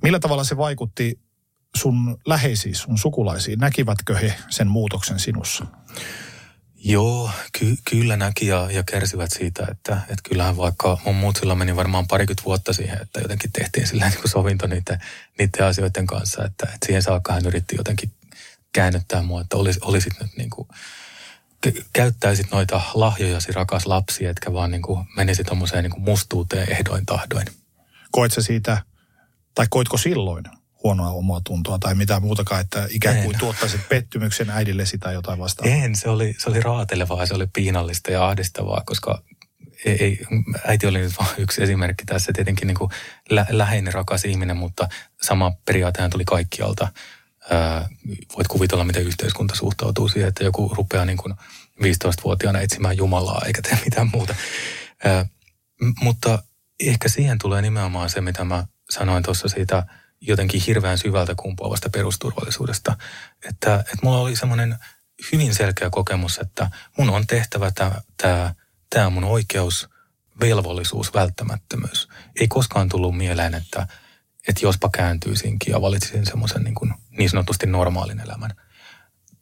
Millä tavalla se vaikutti sun läheisiin, sun sukulaisiin? Näkivätkö he sen muutoksen sinussa? Joo, ky- kyllä näki ja, ja kärsivät siitä, että, että kyllähän vaikka mun muut sillä meni varmaan parikymmentä vuotta siihen, että jotenkin tehtiin sillä niin kuin sovinto niiden, niiden asioiden kanssa, että, että siihen saakka hän yritti jotenkin käännyttää mua, että olis, olisit nyt niin kuin, käyttäisit noita lahjojasi rakas lapsi, etkä vaan niin kuin menisi tuommoiseen niin mustuuteen ehdoin tahdoin. Koit sä siitä, tai koitko silloin huonoa omaa tuntoa tai mitään muutakaan, että ikään kuin en. tuottaisit pettymyksen äidillesi tai jotain vastaan? En, se oli, se oli raatelevaa, se oli piinallista ja ahdistavaa, koska ei, ei, äiti oli nyt vain yksi esimerkki tässä, tietenkin niin kuin lä, läheinen rakas ihminen, mutta sama periaatehan tuli kaikkialta. Ää, voit kuvitella, miten yhteiskunta suhtautuu siihen, että joku rupeaa niin kuin 15-vuotiaana etsimään Jumalaa eikä tee mitään muuta. Ää, mutta ehkä siihen tulee nimenomaan se, mitä mä sanoin tuossa siitä – jotenkin hirveän syvältä kumpuavasta perusturvallisuudesta. Että, että mulla oli semmoinen hyvin selkeä kokemus, että mun on tehtävä tämä tämä mun oikeus, velvollisuus, välttämättömyys. Ei koskaan tullut mieleen, että, että jospa kääntyisinkin ja valitsisin semmoisen niin, kuin niin sanotusti normaalin elämän.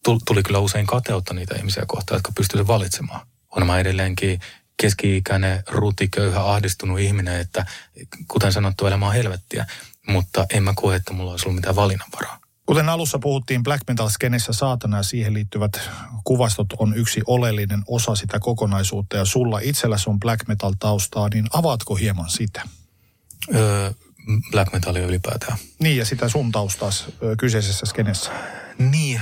Tuli kyllä usein kateutta niitä ihmisiä kohtaan, jotka pystyivät valitsemaan. On mä edelleenkin keski-ikäinen, rutiköyhä, ahdistunut ihminen, että kuten sanottu, elämä on helvettiä. Mutta en mä koe, että mulla olisi ollut mitään valinnanvaraa. Kuten alussa puhuttiin, black metal skenissä saatana ja siihen liittyvät kuvastot on yksi oleellinen osa sitä kokonaisuutta ja sulla itselläsi on black metal taustaa, niin avaatko hieman sitä? Öö, black metalia ylipäätään. Niin ja sitä sun taustas kyseisessä skenessä. Niin,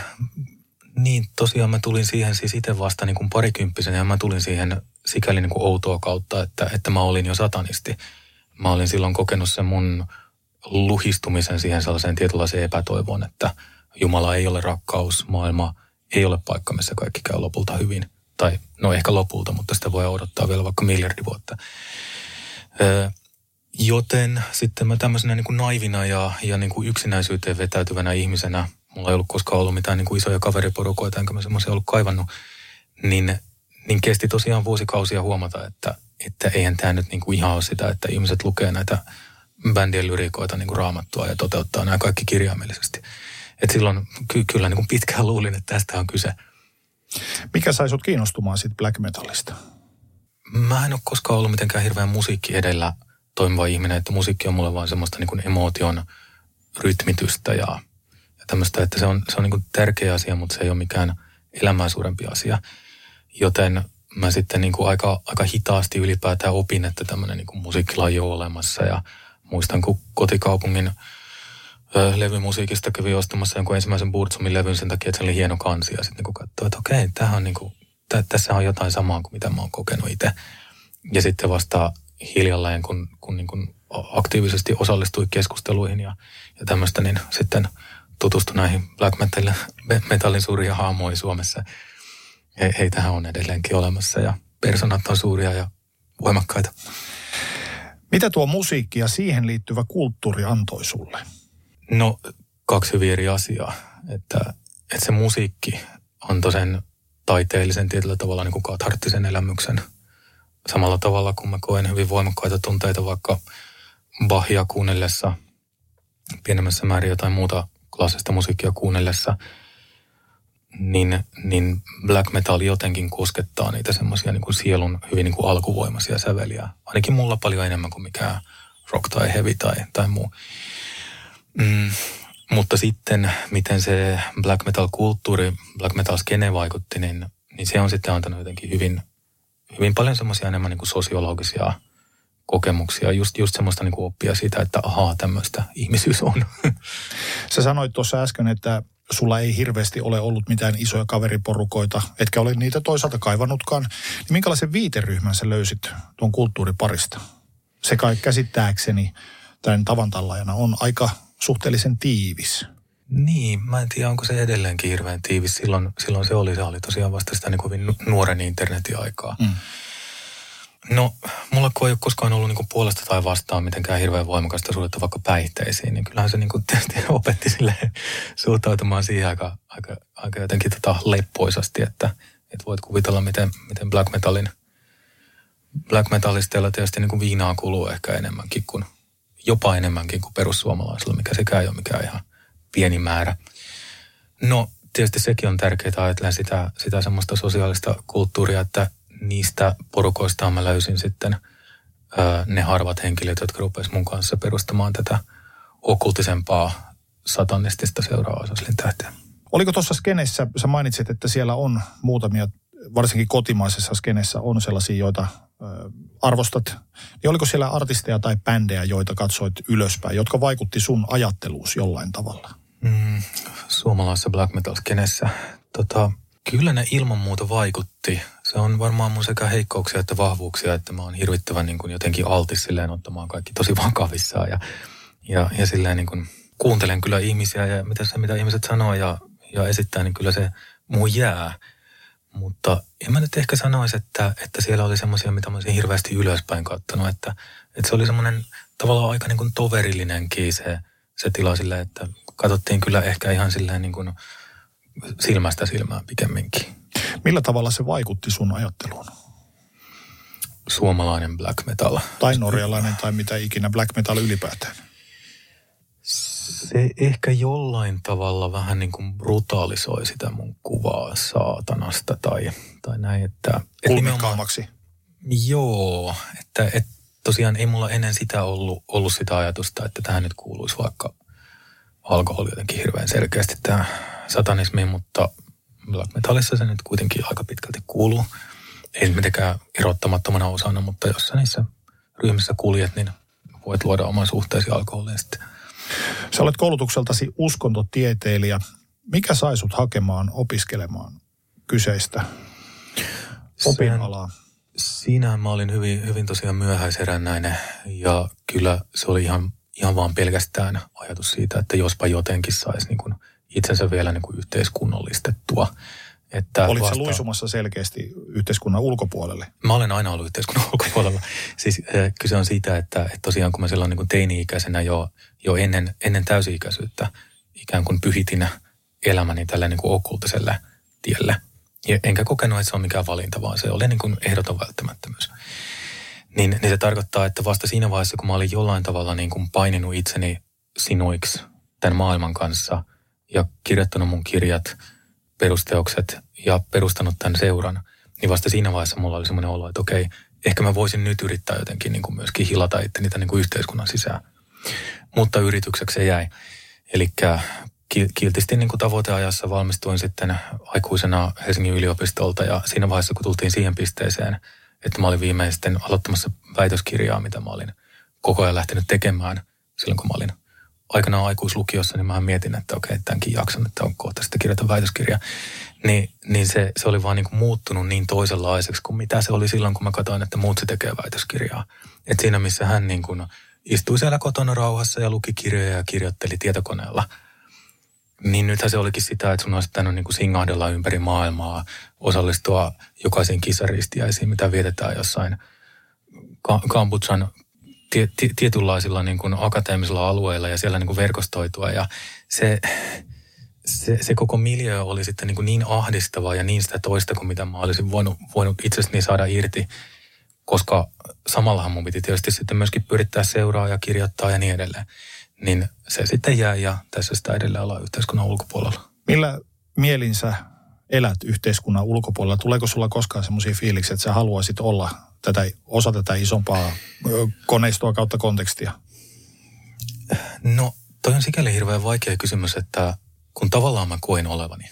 niin, tosiaan mä tulin siihen siis itse vasta niin kuin parikymppisen ja mä tulin siihen sikäli niin kuin outoa kautta, että, että mä olin jo satanisti. Mä olin silloin kokenut sen mun luhistumisen siihen sellaiseen tietynlaiseen epätoivoon, että Jumala ei ole rakkaus, maailma ei ole paikka, missä kaikki käy lopulta hyvin. Tai no ehkä lopulta, mutta sitä voi odottaa vielä vaikka miljardi vuotta. Ö, joten sitten mä tämmöisenä niin kuin naivina ja, ja niin kuin yksinäisyyteen vetäytyvänä ihmisenä, mulla ei ollut koskaan ollut mitään niin kuin isoja kaveriporukoita, enkä mä semmoisia ollut kaivannut, niin, niin kesti tosiaan vuosikausia huomata, että, että eihän tämä nyt niin kuin ihan ole sitä, että ihmiset lukee näitä bändien lyrikoita niin kuin raamattua ja toteuttaa nämä kaikki kirjaimellisesti. Et silloin ky- kyllä niin kuin pitkään luulin, että tästä on kyse. Mikä sai sut kiinnostumaan siitä black metalista? Mä en ole koskaan ollut mitenkään hirveän musiikki edellä toimiva ihminen, että musiikki on mulle vaan semmoista niin kuin emootion rytmitystä ja, ja tämmöistä, että se on, se on niin kuin tärkeä asia, mutta se ei ole mikään elämää suurempi asia. Joten mä sitten niin kuin aika, aika hitaasti ylipäätään opin, että tämmöinen niin kuin musiikkilaji on olemassa ja muistan, kun kotikaupungin levymusiikista kävi ostamassa jonkun ensimmäisen Burtsumin levyn sen takia, että se oli hieno kansi. Ja sitten niin katsoi, että okei, tämähän on niin kuin, tä, tässä on jotain samaa kuin mitä mä oon kokenut itse. Ja sitten vasta hiljalleen, kun, kun niin kuin aktiivisesti osallistui keskusteluihin ja, ja tämmöistä, niin sitten tutustui näihin black metalin, metallin suuria haamoja Suomessa. He, heitähän on edelleenkin olemassa ja persoonat on suuria ja voimakkaita. Mitä tuo musiikki ja siihen liittyvä kulttuuri antoi sulle? No, kaksi hyvin eri asiaa. Että, että se musiikki antoi sen taiteellisen tietyllä tavalla niin kuin katharttisen elämyksen. Samalla tavalla kuin mä koen hyvin voimakkaita tunteita vaikka Bachia kuunnellessa, pienemmässä määrin jotain muuta klassista musiikkia kuunnellessa – niin, niin black metal jotenkin koskettaa niitä semmoisia niin kuin sielun hyvin niin kuin alkuvoimaisia säveliä. Ainakin mulla paljon enemmän kuin mikään rock tai heavy tai, tai muu. Mm, mutta sitten, miten se black metal-kulttuuri, black metal-skene vaikutti, niin, niin se on sitten antanut jotenkin hyvin, hyvin paljon semmoisia enemmän niin kuin sosiologisia kokemuksia, just, just semmoista niin kuin oppia siitä, että ahaa, tämmöistä ihmisyys on. Sä sanoit tuossa äsken, että sulla ei hirveästi ole ollut mitään isoja kaveriporukoita, etkä ole niitä toisaalta kaivannutkaan, niin minkälaisen viiteryhmän sä löysit tuon kulttuuriparista? Se kai käsittääkseni tämän tavantallajana on aika suhteellisen tiivis. Niin, mä en tiedä, onko se edelleenkin hirveän tiivis. Silloin, silloin se oli, se oli tosiaan vasta sitä niin kuin nuoren internetin aikaa. Mm. No, mulla kun ei ole koskaan ollut niin puolesta tai vastaan mitenkään hirveän voimakasta suhdetta vaikka päihteisiin, niin kyllähän se niin kuin tietysti opetti sille suhtautumaan siihen aika, aika, aika jotenkin tota leppoisasti, että, että voit kuvitella, miten, miten black metalin, black metalisteilla tietysti niin kuin viinaa kuluu ehkä enemmänkin kuin, jopa enemmänkin kuin perussuomalaisilla, mikä sekä ei ole mikään ihan pieni määrä. No, tietysti sekin on tärkeää ajatella sitä, sitä semmoista sosiaalista kulttuuria, että niistä porukoista mä löysin sitten ö, ne harvat henkilöt, jotka rupesivat mun kanssa perustamaan tätä okultisempaa satanistista seuraa Asaslin tähteä. Oliko tuossa skenessä, sä mainitsit, että siellä on muutamia, varsinkin kotimaisessa skenessä on sellaisia, joita ö, arvostat. Niin oliko siellä artisteja tai bändejä, joita katsoit ylöspäin, jotka vaikutti sun ajatteluus jollain tavalla? Mm, suomalaisessa black metal skenessä. Tota, kyllä ne ilman muuta vaikutti se on varmaan mun sekä heikkouksia että vahvuuksia, että mä oon hirvittävän niin kuin jotenkin altis silleen ottamaan kaikki tosi vakavissaan ja, ja, ja silleen niin kuin kuuntelen kyllä ihmisiä ja mitä se, mitä ihmiset sanoo ja, ja esittää, niin kyllä se muu jää. Mutta en mä nyt ehkä sanoisi, että, että siellä oli semmoisia, mitä mä olisin hirveästi ylöspäin kattonut, että, että se oli semmoinen tavallaan aika niin kuin toverillinenkin se, se tila sille, että katsottiin kyllä ehkä ihan silleen niin kuin silmästä silmään pikemminkin. Millä tavalla se vaikutti sun ajatteluun? suomalainen black metal. Tai norjalainen tai mitä ikinä black metal ylipäätään. Se ehkä jollain tavalla vähän niin kuin brutaalisoi sitä mun kuvaa saatanasta tai, tai näin, että... Kulmikkaammaksi. Joo, että, että tosiaan ei mulla ennen sitä ollut, ollut sitä ajatusta, että tähän nyt kuuluisi vaikka alkoholi jotenkin hirveän selkeästi tämä satanismi, mutta black metallissa se nyt kuitenkin aika pitkälti kuuluu. Ei mitenkään erottamattomana osana, mutta jos sä niissä ryhmissä kuljet, niin voit luoda oman suhteesi alkoholiin sitten. Sä olet koulutukseltasi uskontotieteilijä. Mikä sai sut hakemaan opiskelemaan kyseistä opinalaa? Siinä mä olin hyvin, hyvin tosiaan myöhäiserännäinen ja kyllä se oli ihan, ihan vaan pelkästään ajatus siitä, että jospa jotenkin saisi niin kuin itsensä vielä niin kuin yhteiskunnallistettua. Että Olitko vasta... luisumassa selkeästi yhteiskunnan ulkopuolelle? Mä olen aina ollut yhteiskunnan ulkopuolella. siis äh, kyse on siitä, että, että tosiaan kun mä silloin niin kuin teini-ikäisenä jo, jo ennen, ennen täysi-ikäisyyttä ikään kuin pyhitin elämäni tällä niin kuin okkultiselle tielle. Ja enkä kokenut, että se on mikään valinta, vaan se oli niin kuin ehdoton välttämättömyys. Niin, niin se tarkoittaa, että vasta siinä vaiheessa, kun mä olin jollain tavalla niin kuin paininut itseni sinuiksi tämän maailman kanssa ja kirjoittanut mun kirjat – perusteokset ja perustanut tämän seuran, niin vasta siinä vaiheessa mulla oli semmoinen olo, että okei, ehkä mä voisin nyt yrittää jotenkin niin kuin myöskin hilata itteni niin kuin yhteiskunnan sisään. Mutta yritykseksi se jäi. Eli kiltisti niin kuin tavoiteajassa valmistuin sitten aikuisena Helsingin yliopistolta ja siinä vaiheessa, kun tultiin siihen pisteeseen, että mä olin viimeisten aloittamassa väitöskirjaa, mitä mä olin koko ajan lähtenyt tekemään silloin, kun mä olin aikanaan aikuislukiossa, niin mä mietin, että okei, tämänkin jakson, että on kohta sitten kirjoita väitöskirja. Niin, niin se, se oli vaan niin kuin muuttunut niin toisenlaiseksi kuin mitä se oli silloin, kun mä katsoin, että muut se tekee väitöskirjaa. Et siinä, missä hän niin kuin istui siellä kotona rauhassa ja luki kirjoja ja kirjoitteli tietokoneella. Niin nythän se olikin sitä, että sun olisi pitänyt niin kuin singahdella ympäri maailmaa, osallistua jokaisiin kisaristiäisiin, mitä vietetään jossain Kambutsan tietynlaisilla niin kuin akateemisilla alueilla ja siellä niin kuin verkostoitua. Ja se, se, se koko miljö oli sitten niin, kuin niin ahdistava ja niin sitä toista kuin mitä mä olisin voinut, voinut itsestäni saada irti, koska samallahan mun piti tietysti sitten myöskin pyrittää seuraa ja kirjoittaa ja niin edelleen. Niin se sitten jää ja tässä sitä edelleen ollaan yhteiskunnan ulkopuolella. Millä mielinsä elät yhteiskunnan ulkopuolella? Tuleeko sulla koskaan semmoisia fiiliksiä, että sä haluaisit olla tätä, osa tätä isompaa koneistoa kautta kontekstia? No, toi on sikäli hirveän vaikea kysymys, että kun tavallaan mä koin olevani,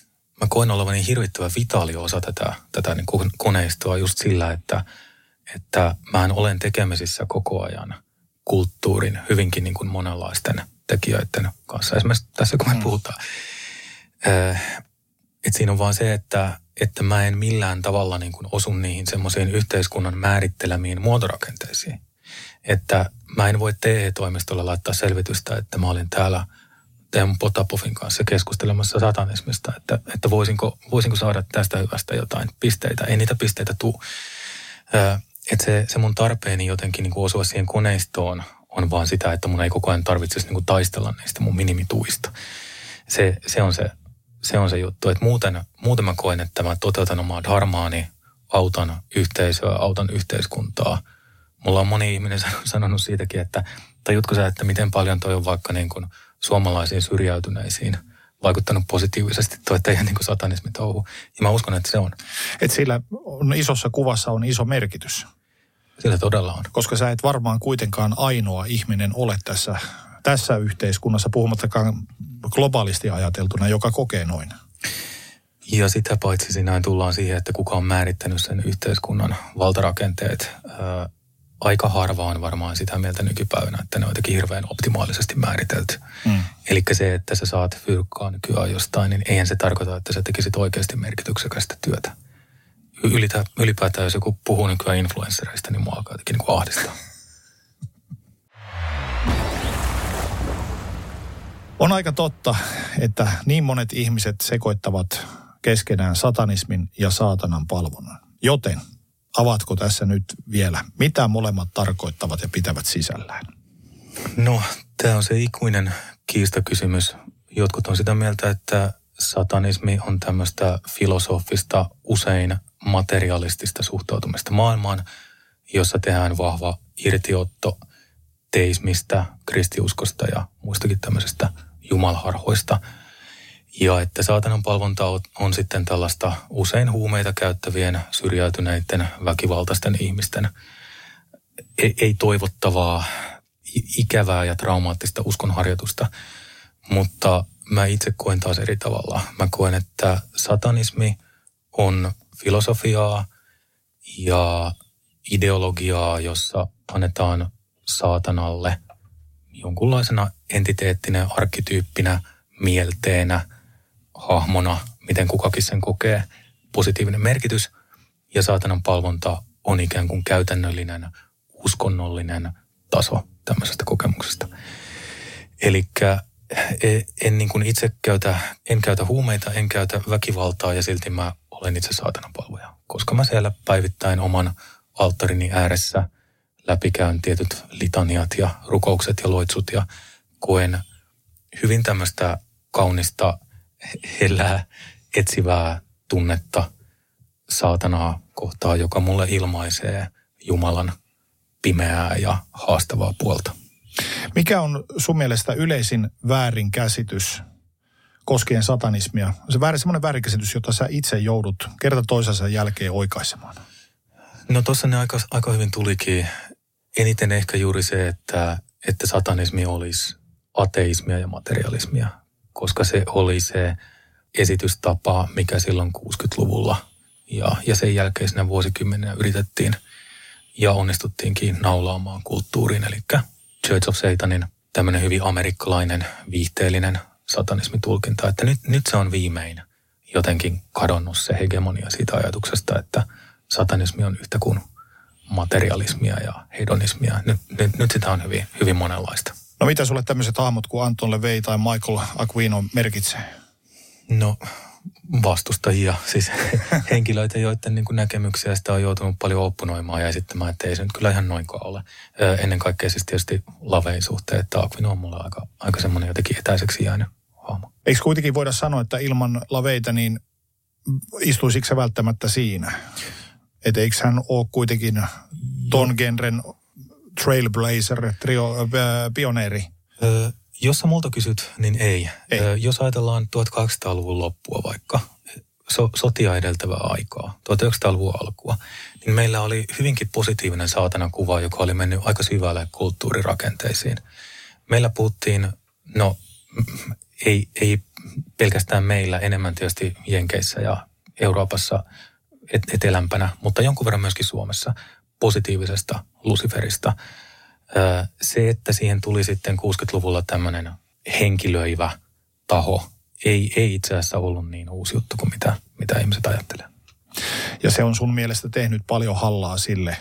mä koin olevani hirvittävä vitaali osa tätä, tätä niin koneistoa just sillä, että, että mä olen tekemisissä koko ajan kulttuurin hyvinkin niin kuin monenlaisten tekijöiden kanssa. Esimerkiksi tässä kun me mm. puhutaan. Että siinä on vaan se, että että mä en millään tavalla niin kuin osu niihin semmoisiin yhteiskunnan määrittelemiin muotorakenteisiin. Että mä en voi TE-toimistolle laittaa selvitystä, että mä olin täällä Teemu Potapovin kanssa keskustelemassa satanismista, että, että voisinko, voisinko saada tästä hyvästä jotain pisteitä. Ei niitä pisteitä tule. Että se, se mun tarpeeni jotenkin niin kuin osua siihen koneistoon on vaan sitä, että mun ei koko ajan tarvitsisi niin kuin taistella niistä mun minimituista. Se, se on se se on se juttu, että muuten, muuten mä koen, että mä toteutan omaa dharmaani, autan yhteisöä, autan yhteiskuntaa. Mulla on moni ihminen sanonut siitäkin, että tajutko sä, että miten paljon toi on vaikka niin kuin suomalaisiin syrjäytyneisiin vaikuttanut positiivisesti toi teidän niin satanismi touhu. Ja mä uskon, että se on. Että sillä on isossa kuvassa on iso merkitys. Sillä todella on. Koska sä et varmaan kuitenkaan ainoa ihminen ole tässä tässä yhteiskunnassa, puhumattakaan globaalisti ajateltuna, joka kokee noin. Ja sitä paitsi siinä tullaan siihen, että kuka on määrittänyt sen yhteiskunnan valtarakenteet. Aika harva on varmaan sitä mieltä nykypäivänä, että ne on jotenkin hirveän optimaalisesti määritelty. Mm. Eli se, että sä saat fyrkkaa nykyään jostain, niin eihän se tarkoita, että sä tekisit oikeasti merkityksekästä työtä. Ylitä, ylipäätään, jos joku puhuu nykyään influenssereista, niin mua alkaa jotenkin niin ahdistaa. On aika totta, että niin monet ihmiset sekoittavat keskenään satanismin ja saatanan palvonnan. Joten avatko tässä nyt vielä, mitä molemmat tarkoittavat ja pitävät sisällään? No, tämä on se ikuinen kiistakysymys. Jotkut on sitä mieltä, että satanismi on tämmöistä filosofista, usein materialistista suhtautumista maailmaan. jossa tehdään vahva irtiotto teismistä, kristiuskosta ja muistakin tämmöisestä jumalharhoista. Ja että saatanan palvonta on, on sitten tällaista usein huumeita käyttävien, syrjäytyneiden, väkivaltaisten ihmisten ei, ei toivottavaa, ikävää ja traumaattista uskonharjoitusta. Mutta mä itse koen taas eri tavalla. Mä koen, että satanismi on filosofiaa ja ideologiaa, jossa annetaan saatanalle jonkunlaisena entiteettinä, arkkityyppinä, mielteenä, hahmona, miten kukakin sen kokee, positiivinen merkitys. Ja saatanan palvonta on ikään kuin käytännöllinen, uskonnollinen taso tämmöisestä kokemuksesta. Eli e, en niin kuin itse käytä, en käytä huumeita, en käytä väkivaltaa ja silti mä olen itse saatanan palvoja. Koska mä siellä päivittäin oman alttarini ääressä läpikäyn tietyt litaniat ja rukoukset ja loitsut ja koen hyvin tämmöistä kaunista, hellää, etsivää tunnetta saatanaa kohtaa, joka mulle ilmaisee Jumalan pimeää ja haastavaa puolta. Mikä on sun mielestä yleisin väärinkäsitys koskien satanismia? Se väärin, semmoinen väärinkäsitys, jota sä itse joudut kerta toisensa jälkeen oikaisemaan. No tuossa ne aika, aika hyvin tulikin. Eniten ehkä juuri se, että, että satanismi olisi ateismia ja materialismia, koska se oli se esitystapa, mikä silloin 60-luvulla ja, ja sen jälkeisenä vuosikymmenenä yritettiin ja onnistuttiinkin naulaamaan kulttuuriin, eli Church of Satanin tämmöinen hyvin amerikkalainen, viihteellinen satanismitulkinta, että nyt, nyt se on viimein jotenkin kadonnut se hegemonia siitä ajatuksesta, että satanismi on yhtä kuin materialismia ja hedonismia. Nyt, nyt, nyt sitä on hyvin, hyvin monenlaista. No mitä sulle tämmöiset hahmot kuin Anton LeVey tai Michael Aquino merkitsee? No vastustajia, siis henkilöitä, joiden niin näkemyksiä sitä on joutunut paljon opponoimaan ja esittämään, että ei se nyt kyllä ihan noinkaan ole. Ennen kaikkea siis tietysti lavein suhteen, että Aquino on mulle aika, aika semmoinen jotenkin etäiseksi jäänyt hahmo. Eikö kuitenkin voida sanoa, että ilman laveita niin istuisiko se välttämättä siinä? Että eikö hän ole kuitenkin ton genren trailblazer, trio, äh, pioneeri? Öö, jos sä multa kysyt, niin ei. ei. Öö, jos ajatellaan 1800-luvun loppua vaikka, so, sotia edeltävää aikaa, 1900-luvun alkua, niin meillä oli hyvinkin positiivinen saatana kuva, joka oli mennyt aika syvälle kulttuurirakenteisiin. Meillä puhuttiin, no ei, ei pelkästään meillä, enemmän tietysti Jenkeissä ja Euroopassa et, etelämpänä, mutta jonkun verran myöskin Suomessa positiivisesta Luciferista. Se, että siihen tuli sitten 60-luvulla tämmöinen henkilöivä taho, ei, ei itse asiassa ollut niin uusi juttu kuin mitä, mitä ihmiset ajattelee. Ja se on sun mielestä tehnyt paljon hallaa sille,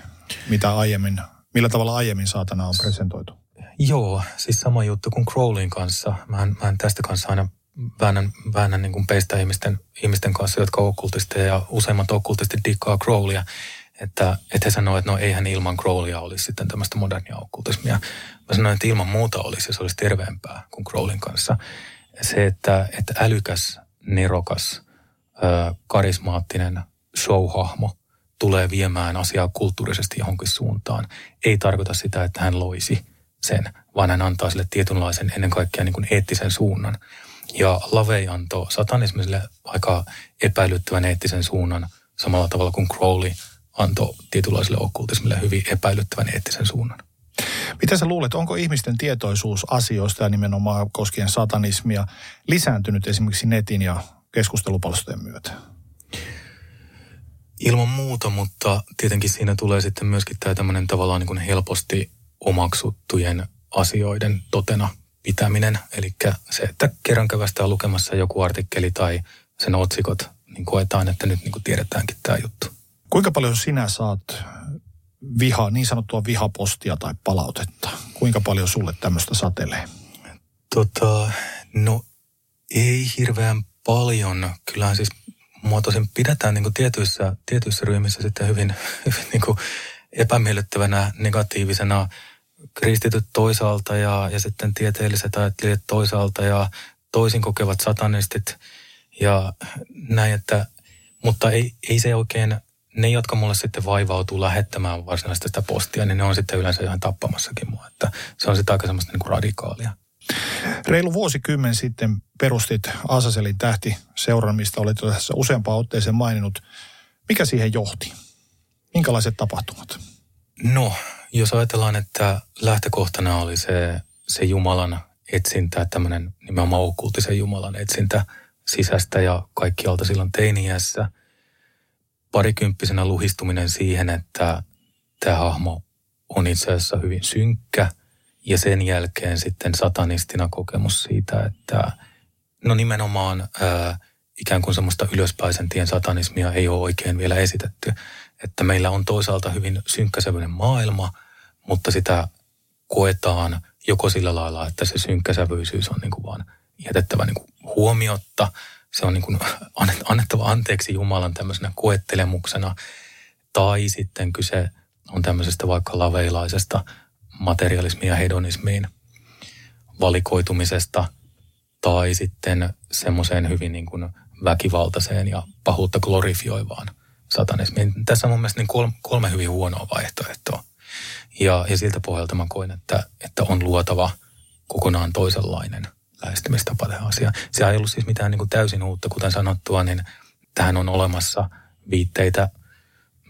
mitä aiemmin, millä tavalla aiemmin saatana on presentoitu? Joo, siis sama juttu kuin Crowleyn kanssa. Mä en, mä en tästä kanssa aina väännän, väännän niin kuin peistä ihmisten, ihmisten kanssa, jotka on okkultisteja ja useimmat okkultistit dikkaa Crowleya. Että, että he sanoo, että no eihän ilman Crowleya olisi sitten tämmöistä modernia okkultismia. Mä sanoin, että ilman muuta olisi se olisi terveempää kuin Crowleyn kanssa. Se, että, että älykäs, nerokas, karismaattinen showhahmo tulee viemään asiaa kulttuurisesti johonkin suuntaan, ei tarkoita sitä, että hän loisi sen, vaan hän antaa sille tietynlaisen ennen kaikkea niin kuin eettisen suunnan. Ja Lavey antoi satanismiselle aika epäilyttävän eettisen suunnan samalla tavalla kuin Crowley antoi tietynlaiselle okkultismille hyvin epäilyttävän eettisen suunnan. Mitä sä luulet, onko ihmisten tietoisuus asioista ja nimenomaan koskien satanismia lisääntynyt esimerkiksi netin ja keskustelupalstojen myötä? Ilman muuta, mutta tietenkin siinä tulee sitten myöskin tämä tämmöinen tavallaan niin kuin helposti omaksuttujen asioiden totena pitäminen. Eli se, että kerran kävästään lukemassa joku artikkeli tai sen otsikot, niin koetaan, että nyt niin kuin tiedetäänkin tämä juttu. Kuinka paljon sinä saat viha, niin sanottua vihapostia tai palautetta? Kuinka paljon sulle tämmöistä satelee? Tota, no ei hirveän paljon. Kyllähän siis mua tosin pidetään niin tietyissä, tietyissä ryhmissä sitten hyvin, hyvin niin epämiellyttävänä negatiivisena kristityt toisaalta ja, ja sitten tieteelliset ajattelijat toisaalta ja toisin kokevat satanistit ja näin, että, mutta ei, ei se oikein ne, jotka mulle sitten vaivautuu lähettämään varsinaisesti sitä postia, niin ne on sitten yleensä ihan tappamassakin mua. Että se on sitten aika semmoista niin kuin radikaalia. Reilu vuosikymmen sitten perustit Asaselin tähti seuran, mistä olet jo tässä useampaan otteeseen maininnut. Mikä siihen johti? Minkälaiset tapahtumat? No, jos ajatellaan, että lähtökohtana oli se, se Jumalan etsintä, tämmöinen nimenomaan okkultisen Jumalan etsintä sisästä ja kaikkialta silloin teiniässä. Parikymppisenä luhistuminen siihen, että tämä hahmo on itse asiassa hyvin synkkä – ja sen jälkeen sitten satanistina kokemus siitä, että no nimenomaan ää, ikään kuin semmoista ylöspäisen tien satanismia ei ole oikein vielä esitetty. Että meillä on toisaalta hyvin synkkäsävyinen maailma, mutta sitä koetaan joko sillä lailla, että se synkkäsävyisyys on niin kuin vaan jätettävä niin kuin huomiotta. Se on niin kuin annettava anteeksi Jumalan tämmöisenä koettelemuksena. Tai sitten kyse on tämmöisestä vaikka laveilaisesta materialismiin ja hedonismiin valikoitumisesta tai sitten semmoiseen hyvin niin kuin väkivaltaiseen ja pahuutta glorifioivaan satanismiin. Tässä on mun mielestä niin kolme, kolme hyvin huonoa vaihtoehtoa. Ja, ja siltä pohjalta mä koin, että, että on luotava kokonaan toisenlainen lähestymistapa tähän asiaan. Se ei ollut siis mitään niin kuin täysin uutta, kuten sanottua, niin tähän on olemassa viitteitä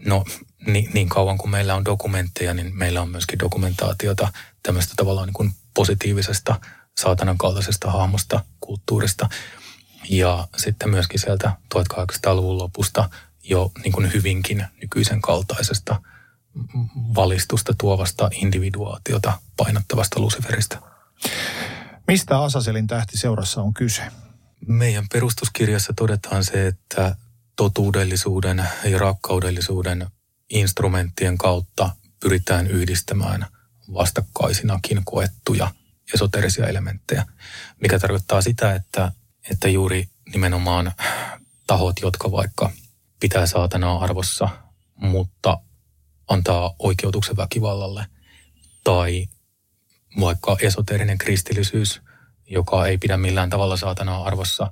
No niin, niin kauan kuin meillä on dokumentteja, niin meillä on myöskin dokumentaatiota tämmöistä tavallaan niin kuin positiivisesta saatanan kaltaisesta hahmosta, kulttuurista. Ja sitten myöskin sieltä 1800-luvun lopusta jo niin kuin hyvinkin nykyisen kaltaisesta valistusta tuovasta individuaatiota painottavasta Luciferista. Mistä Asaselin tähti seurassa on kyse? Meidän perustuskirjassa todetaan se, että totuudellisuuden ja rakkaudellisuuden instrumenttien kautta pyritään yhdistämään vastakkaisinakin koettuja esoterisia elementtejä, mikä tarkoittaa sitä, että, että juuri nimenomaan tahot, jotka vaikka pitää saatanaa arvossa, mutta antaa oikeutuksen väkivallalle, tai vaikka esoterinen kristillisyys, joka ei pidä millään tavalla saatanaa arvossa,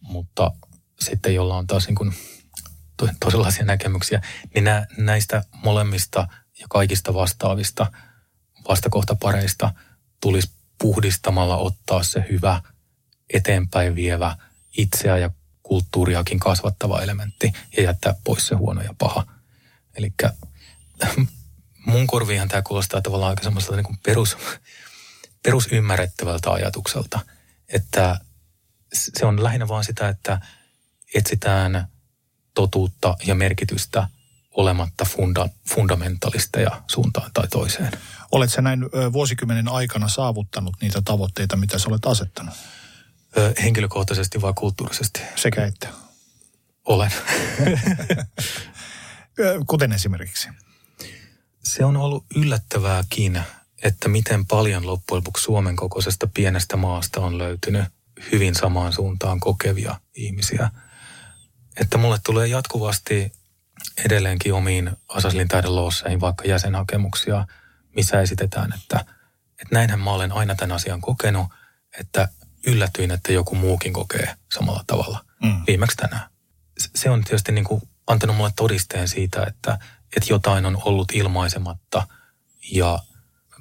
mutta sitten jolla on taas niin kuin toisenlaisia näkemyksiä, niin nä, näistä molemmista ja kaikista vastaavista vastakohtapareista tulisi puhdistamalla ottaa se hyvä, eteenpäin vievä, itseä ja kulttuuriakin kasvattava elementti ja jättää pois se huono ja paha. Eli mun korviinhan tämä kuulostaa tavallaan aika semmoiselta niin perus, perusymmärrettävältä ajatukselta, että se on lähinnä vaan sitä, että – etsitään totuutta ja merkitystä olematta funda, fundamentalisteja suuntaan tai toiseen. Oletko näin vuosikymmenen aikana saavuttanut niitä tavoitteita, mitä sä olet asettanut? Henkilökohtaisesti vai kulttuurisesti? Sekä että. Olen. Kuten esimerkiksi? Se on ollut yllättävääkin, että miten paljon loppujen lopuksi Suomen kokoisesta pienestä maasta on löytynyt hyvin samaan suuntaan kokevia ihmisiä – että mulle tulee jatkuvasti edelleenkin omiin Asaslin taiden loosseihin vaikka jäsenhakemuksia, missä esitetään, että, että näinhän mä olen aina tämän asian kokenut, että yllätyin, että joku muukin kokee samalla tavalla mm. viimeksi tänään. Se on tietysti niin kuin antanut mulle todisteen siitä, että, että jotain on ollut ilmaisematta ja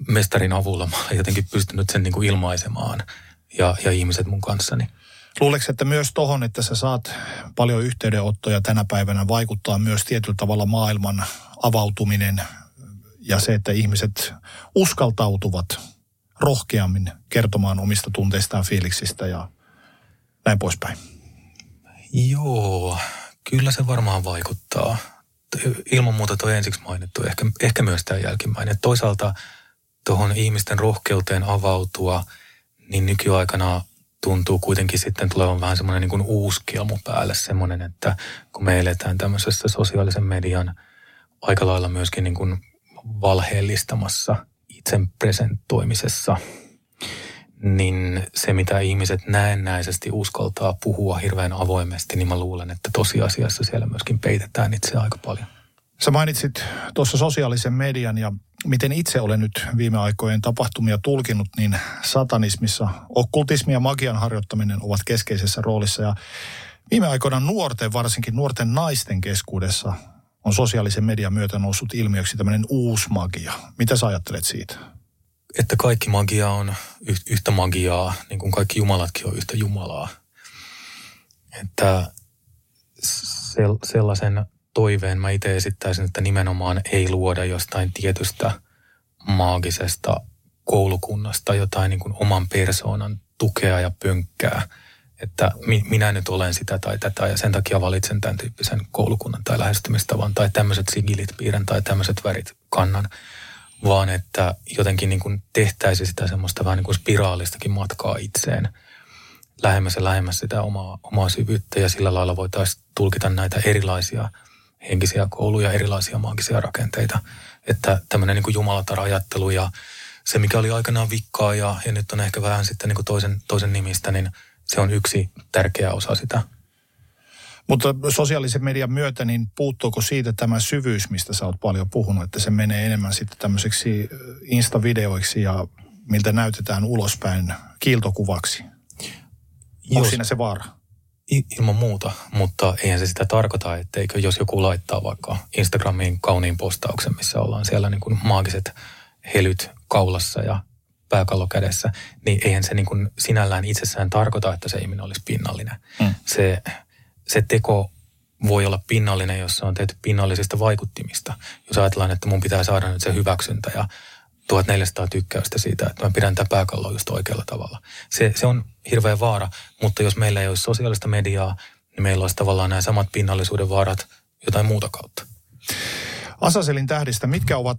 mestarin avulla mä olen jotenkin pystynyt sen niin kuin ilmaisemaan ja, ja ihmiset mun kanssani. Luuleeko, että myös tohon, että sä saat paljon yhteydenottoja tänä päivänä, vaikuttaa myös tietyllä tavalla maailman avautuminen ja se, että ihmiset uskaltautuvat rohkeammin kertomaan omista tunteistaan, fiiliksistä ja näin poispäin? Joo, kyllä se varmaan vaikuttaa. Ilman muuta tuo ensiksi mainittu, ehkä, ehkä myös tämä jälkimmäinen. Toisaalta tuohon ihmisten rohkeuteen avautua, niin nykyaikana tuntuu kuitenkin sitten tulevan vähän semmoinen niin kuin uusi kilmu päälle, semmoinen, että kun me eletään tämmöisessä sosiaalisen median aika lailla myöskin niin kuin valheellistamassa itsen presentoimisessa, niin se, mitä ihmiset näennäisesti uskaltaa puhua hirveän avoimesti, niin mä luulen, että tosiasiassa siellä myöskin peitetään itse aika paljon. Sä mainitsit tuossa sosiaalisen median ja miten itse olen nyt viime aikojen tapahtumia tulkinut, niin satanismissa okkultismi ja magian harjoittaminen ovat keskeisessä roolissa. Ja viime aikoina nuorten, varsinkin nuorten naisten keskuudessa on sosiaalisen median myötä noussut ilmiöksi tämmöinen uusi magia. Mitä sä ajattelet siitä? Että kaikki magia on yhtä magiaa, niin kuin kaikki jumalatkin on yhtä jumalaa. Että sellaisen toiveen mä itse esittäisin, että nimenomaan ei luoda jostain tietystä maagisesta koulukunnasta jotain niin kuin oman persoonan tukea ja pönkkää, että mi, minä nyt olen sitä tai tätä ja sen takia valitsen tämän tyyppisen koulukunnan tai lähestymistavan tai tämmöiset sigilit piirrän tai tämmöiset värit kannan, vaan että jotenkin niin kuin tehtäisi sitä semmoista vähän niin kuin spiraalistakin matkaa itseen lähemmäs ja lähemmäs sitä omaa, omaa syvyyttä ja sillä lailla voitaisiin tulkita näitä erilaisia henkisiä kouluja, erilaisia maagisia rakenteita. Että tämmöinen niin jumalatar-ajattelu ja se, mikä oli aikanaan vikkaa ja, ja nyt on ehkä vähän sitten niin kuin toisen, toisen nimistä, niin se on yksi tärkeä osa sitä. Mutta sosiaalisen median myötä, niin puuttuuko siitä tämä syvyys, mistä sä oot paljon puhunut, että se menee enemmän sitten tämmöiseksi instavideoiksi ja miltä näytetään ulospäin kiiltokuvaksi? Onko siinä se vaara? Ilman muuta, mutta eihän se sitä tarkoita, etteikö jos joku laittaa vaikka Instagramiin kauniin postauksen, missä ollaan siellä niin kuin maagiset helyt kaulassa ja pääkallo kädessä, niin eihän se niin kuin sinällään itsessään tarkoita, että se ihminen olisi pinnallinen. Mm. Se, se teko voi olla pinnallinen, jos se on tehty pinnallisista vaikuttimista. Jos ajatellaan, että mun pitää saada nyt se hyväksyntä ja 1400 tykkäystä siitä, että mä pidän tätä pääkalloa just oikealla tavalla. Se, se on hirveä vaara, mutta jos meillä ei olisi sosiaalista mediaa, niin meillä olisi tavallaan nämä samat pinnallisuuden vaarat jotain muuta kautta. Asaselin tähdistä, mitkä ovat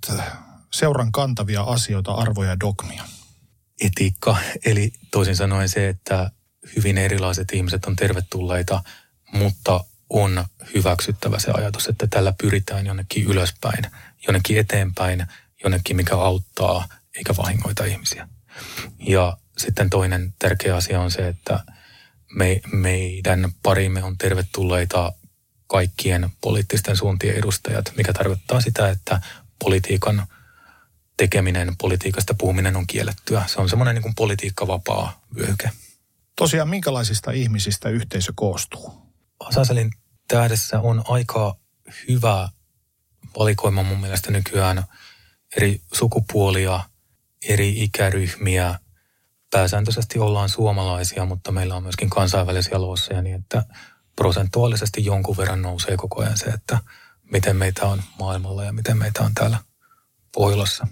seuran kantavia asioita, arvoja ja dogmia? Etiikka, eli toisin sanoen se, että hyvin erilaiset ihmiset on tervetulleita, mutta on hyväksyttävä se ajatus, että tällä pyritään jonnekin ylöspäin, jonnekin eteenpäin, jonnekin, mikä auttaa eikä vahingoita ihmisiä. Ja sitten toinen tärkeä asia on se, että me, meidän parimme on tervetulleita kaikkien poliittisten suuntien edustajat, mikä tarkoittaa sitä, että politiikan tekeminen, politiikasta puhuminen on kiellettyä. Se on semmoinen niin politiikkavapaa vyöhyke. Tosiaan, minkälaisista ihmisistä yhteisö koostuu? Asaselin tähdessä on aika hyvä valikoima mun mielestä nykyään eri sukupuolia, eri ikäryhmiä. Pääsääntöisesti ollaan suomalaisia, mutta meillä on myöskin kansainvälisiä luosseja niin, että prosentuaalisesti jonkun verran nousee koko ajan se, että miten meitä on maailmalla ja miten meitä on täällä Pohjolassa.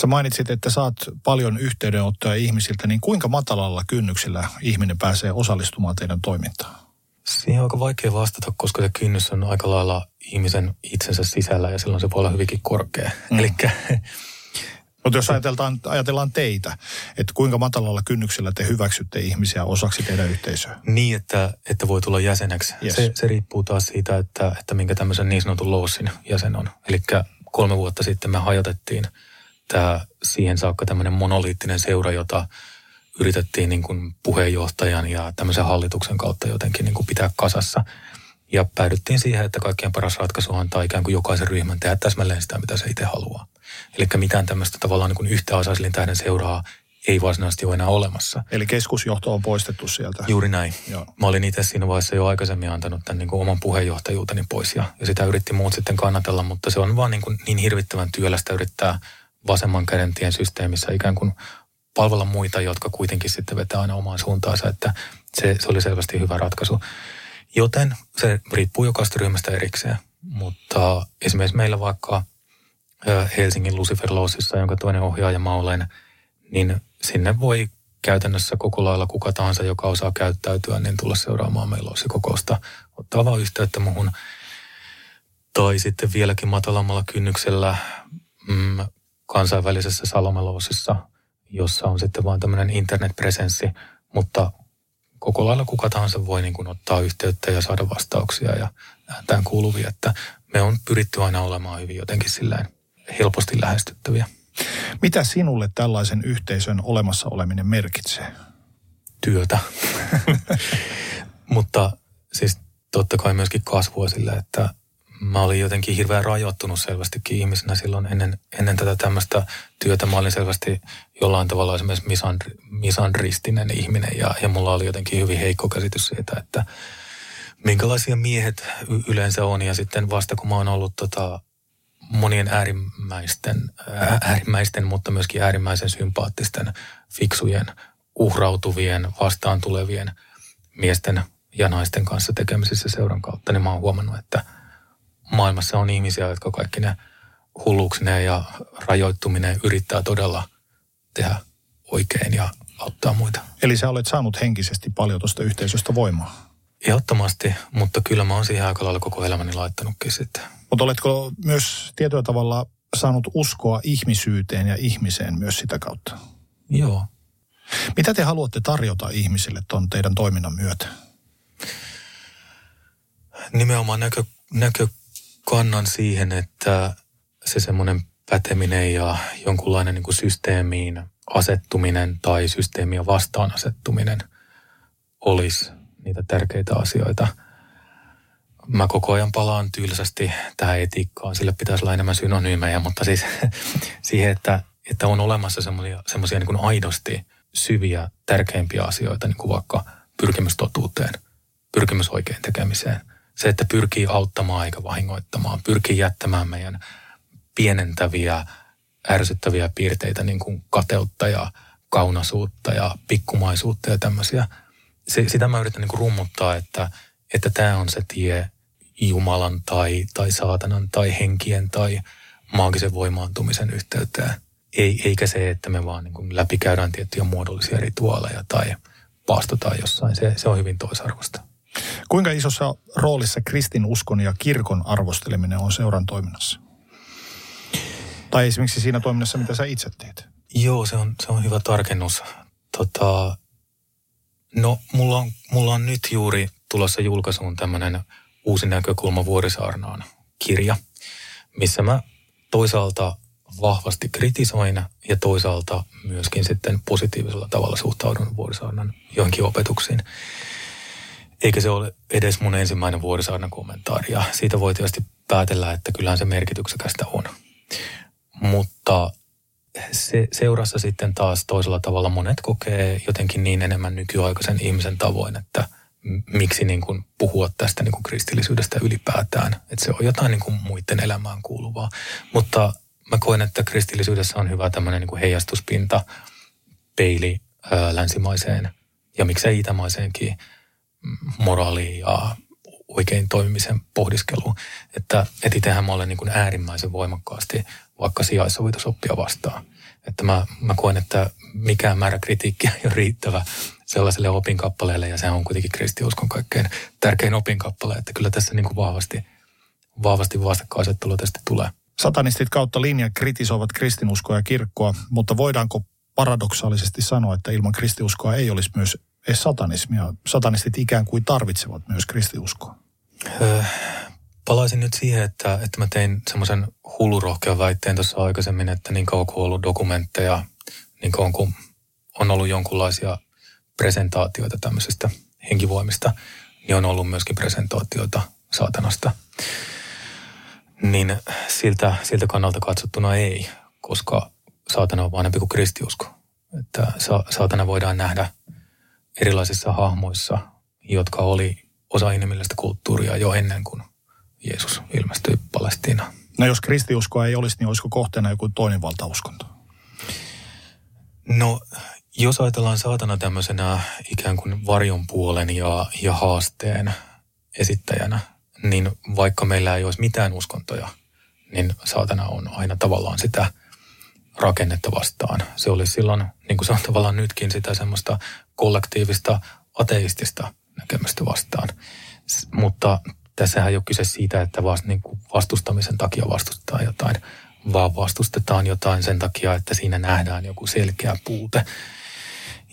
Sä mainitsit, että saat paljon yhteydenottoja ihmisiltä, niin kuinka matalalla kynnyksellä ihminen pääsee osallistumaan teidän toimintaan? Siihen on aika vaikea vastata, koska se kynnys on aika lailla ihmisen itsensä sisällä ja silloin se voi olla hyvinkin korkea. Mm. Elikkä mutta jos ajatellaan, ajatellaan teitä, että kuinka matalalla kynnyksellä te hyväksytte ihmisiä osaksi teidän yhteisöä? Niin, että, että voi tulla jäseneksi. Yes. Se, se riippuu taas siitä, että, että minkä tämmöisen niin sanotun loussin jäsen on. Eli kolme vuotta sitten me hajotettiin tämä siihen saakka tämmöinen monoliittinen seura, jota yritettiin niin kuin puheenjohtajan ja tämmöisen hallituksen kautta jotenkin niin kuin pitää kasassa. Ja päädyttiin siihen, että kaikkien paras ratkaisu on antaa ikään kuin jokaisen ryhmän tehdä täsmälleen sitä, mitä se itse haluaa. Eli mitään tämmöistä tavallaan niin kuin yhtä Asaislin tähden seuraa ei varsinaisesti ole enää olemassa. Eli keskusjohto on poistettu sieltä. Juuri näin. Joo. Mä olin itse siinä vaiheessa jo aikaisemmin antanut tämän niin kuin oman puheenjohtajuuteni pois ja, ja sitä yritti muut sitten kannatella, mutta se on vaan niin, kuin niin hirvittävän työlästä yrittää vasemman käden tien systeemissä ikään kuin palvella muita, jotka kuitenkin sitten vetää aina omaan suuntaansa, että se, se oli selvästi hyvä ratkaisu. Joten se riippuu jokaista ryhmästä erikseen. Mutta esimerkiksi meillä vaikka Helsingin Lucifer Lossissa, jonka toinen ohjaaja mä olen, niin sinne voi käytännössä koko lailla kuka tahansa, joka osaa käyttäytyä, niin tulla seuraamaan meillä kokousta, ottaa vaan yhteyttä muhun. Tai sitten vieläkin matalammalla kynnyksellä mm, kansainvälisessä Salomeloosissa, jossa on sitten vaan tämmöinen internetpresenssi, mutta koko lailla kuka tahansa voi niin kuin ottaa yhteyttä ja saada vastauksia ja ääntään kuuluvia, että me on pyritty aina olemaan hyvin jotenkin silleen helposti lähestyttäviä. Mitä sinulle tällaisen yhteisön olemassa oleminen merkitsee? Työtä. Mutta siis totta kai myöskin kasvua sillä, että mä olin jotenkin hirveän rajoittunut selvästikin ihmisenä silloin ennen, ennen tätä tämmöistä työtä. Mä olin selvästi jollain tavalla esimerkiksi misandri, misandristinen ihminen ja, ja mulla oli jotenkin hyvin heikko käsitys siitä, että minkälaisia miehet yleensä on. Ja sitten vasta kun mä oon ollut tota, monien äärimmäisten, äärimmäisten, mutta myöskin äärimmäisen sympaattisten, fiksujen, uhrautuvien, vastaan tulevien miesten ja naisten kanssa tekemisissä seuran kautta, niin mä oon huomannut, että maailmassa on ihmisiä, jotka kaikki ne hulluuksineen ja rajoittuminen yrittää todella tehdä oikein ja auttaa muita. Eli sä olet saanut henkisesti paljon tuosta yhteisöstä voimaa. Ehdottomasti, mutta kyllä mä oon siihen aika lailla koko elämäni laittanutkin sitten. Mutta oletko myös tietyllä tavalla saanut uskoa ihmisyyteen ja ihmiseen myös sitä kautta? Joo. Mitä te haluatte tarjota ihmisille tuon teidän toiminnan myötä? Nimenomaan näkö, näkökannan siihen, että se semmoinen päteminen ja jonkunlainen niin kuin systeemiin asettuminen tai systeemiä vastaan asettuminen olisi niitä tärkeitä asioita. Mä koko ajan palaan tylsästi tähän etiikkaan, sille pitäisi olla enemmän synonyymejä, mutta siis siihen, että, että on olemassa semmoisia niin aidosti syviä, tärkeimpiä asioita, niin kuin vaikka pyrkimys totuuteen, pyrkimys oikein tekemiseen. Se, että pyrkii auttamaan eikä vahingoittamaan, pyrkii jättämään meidän pienentäviä, ärsyttäviä piirteitä, niin kuin kateutta ja kaunasuutta ja pikkumaisuutta ja tämmöisiä. Se, sitä mä yritän niin kuin rummuttaa, että, että tämä on se tie Jumalan tai, tai saatanan tai henkien tai maagisen voimaantumisen yhteyteen. Ei, eikä se, että me vaan niin kuin läpikäydään tiettyjä muodollisia rituaaleja tai paastotaan jossain. Se, se on hyvin toisarvosta. Kuinka isossa roolissa kristinuskon ja kirkon arvosteleminen on seuran toiminnassa? Tai esimerkiksi siinä toiminnassa, mitä sä itse teet? Joo, se on, se on hyvä tarkennus. Tota, no, mulla on, mulla on nyt juuri tulossa julkaisuun tämmöinen uusi näkökulma Vuorisaarnaan kirja, missä mä toisaalta vahvasti kritisoin ja toisaalta myöskin sitten positiivisella tavalla suhtaudun Vuorisaarnan johonkin opetuksiin. Eikä se ole edes mun ensimmäinen Vuorisaarnan kommentaari ja siitä voi tietysti päätellä, että kyllähän se merkityksekästä on. Mutta se, seurassa sitten taas toisella tavalla monet kokee jotenkin niin enemmän nykyaikaisen ihmisen tavoin, että miksi niin kuin puhua tästä niin kuin kristillisyydestä ylipäätään. Että se on jotain niin kuin muiden elämään kuuluvaa. Mutta mä koen, että kristillisyydessä on hyvä tämmöinen niin kuin heijastuspinta, peili ää, länsimaiseen ja miksei itämaiseenkin moraaliin ja oikein toimimisen pohdiskeluun. Että, että itsehän mä olen niin kuin äärimmäisen voimakkaasti vaikka sijaissovitusoppia vastaan. Että mä, mä koen, että mikään määrä kritiikkiä ei ole riittävä sellaiselle opinkappaleelle, ja sehän on kuitenkin kristiuskon kaikkein tärkein opinkappale, että kyllä tässä niin kuin vahvasti, vahvasti vastakkainasettelu tästä tulee. Satanistit kautta linja kritisoivat kristinuskoa ja kirkkoa, mutta voidaanko paradoksaalisesti sanoa, että ilman kristiuskoa ei olisi myös edes satanismia? Satanistit ikään kuin tarvitsevat myös kristiuskoa. Öö, palaisin nyt siihen, että, että mä tein semmoisen hullurohkean väitteen tuossa aikaisemmin, että niin kauan kuin on ollut dokumentteja, niin kauan kuin on ollut jonkunlaisia presentaatioita tämmöisestä henkivoimista, niin on ollut myöskin presentaatioita saatanasta. Niin siltä, siltä kannalta katsottuna ei, koska saatana on vain kuin kristiusko. Että sa, saatana voidaan nähdä erilaisissa hahmoissa, jotka oli osa inhimillistä kulttuuria jo ennen kuin Jeesus ilmestyi Palestiinaan. No jos kristiuskoa ei olisi, niin olisiko kohteena joku toinen valtauskonto? No, jos ajatellaan saatana tämmöisenä ikään kuin varjon puolen ja, ja haasteen esittäjänä, niin vaikka meillä ei olisi mitään uskontoja, niin saatana on aina tavallaan sitä rakennetta vastaan. Se oli silloin, niin kuin se on tavallaan nytkin, sitä semmoista kollektiivista ateistista näkemystä vastaan. S- mutta tässähän ei ole kyse siitä, että vast, niin kuin vastustamisen takia vastustetaan jotain, vaan vastustetaan jotain sen takia, että siinä nähdään joku selkeä puute.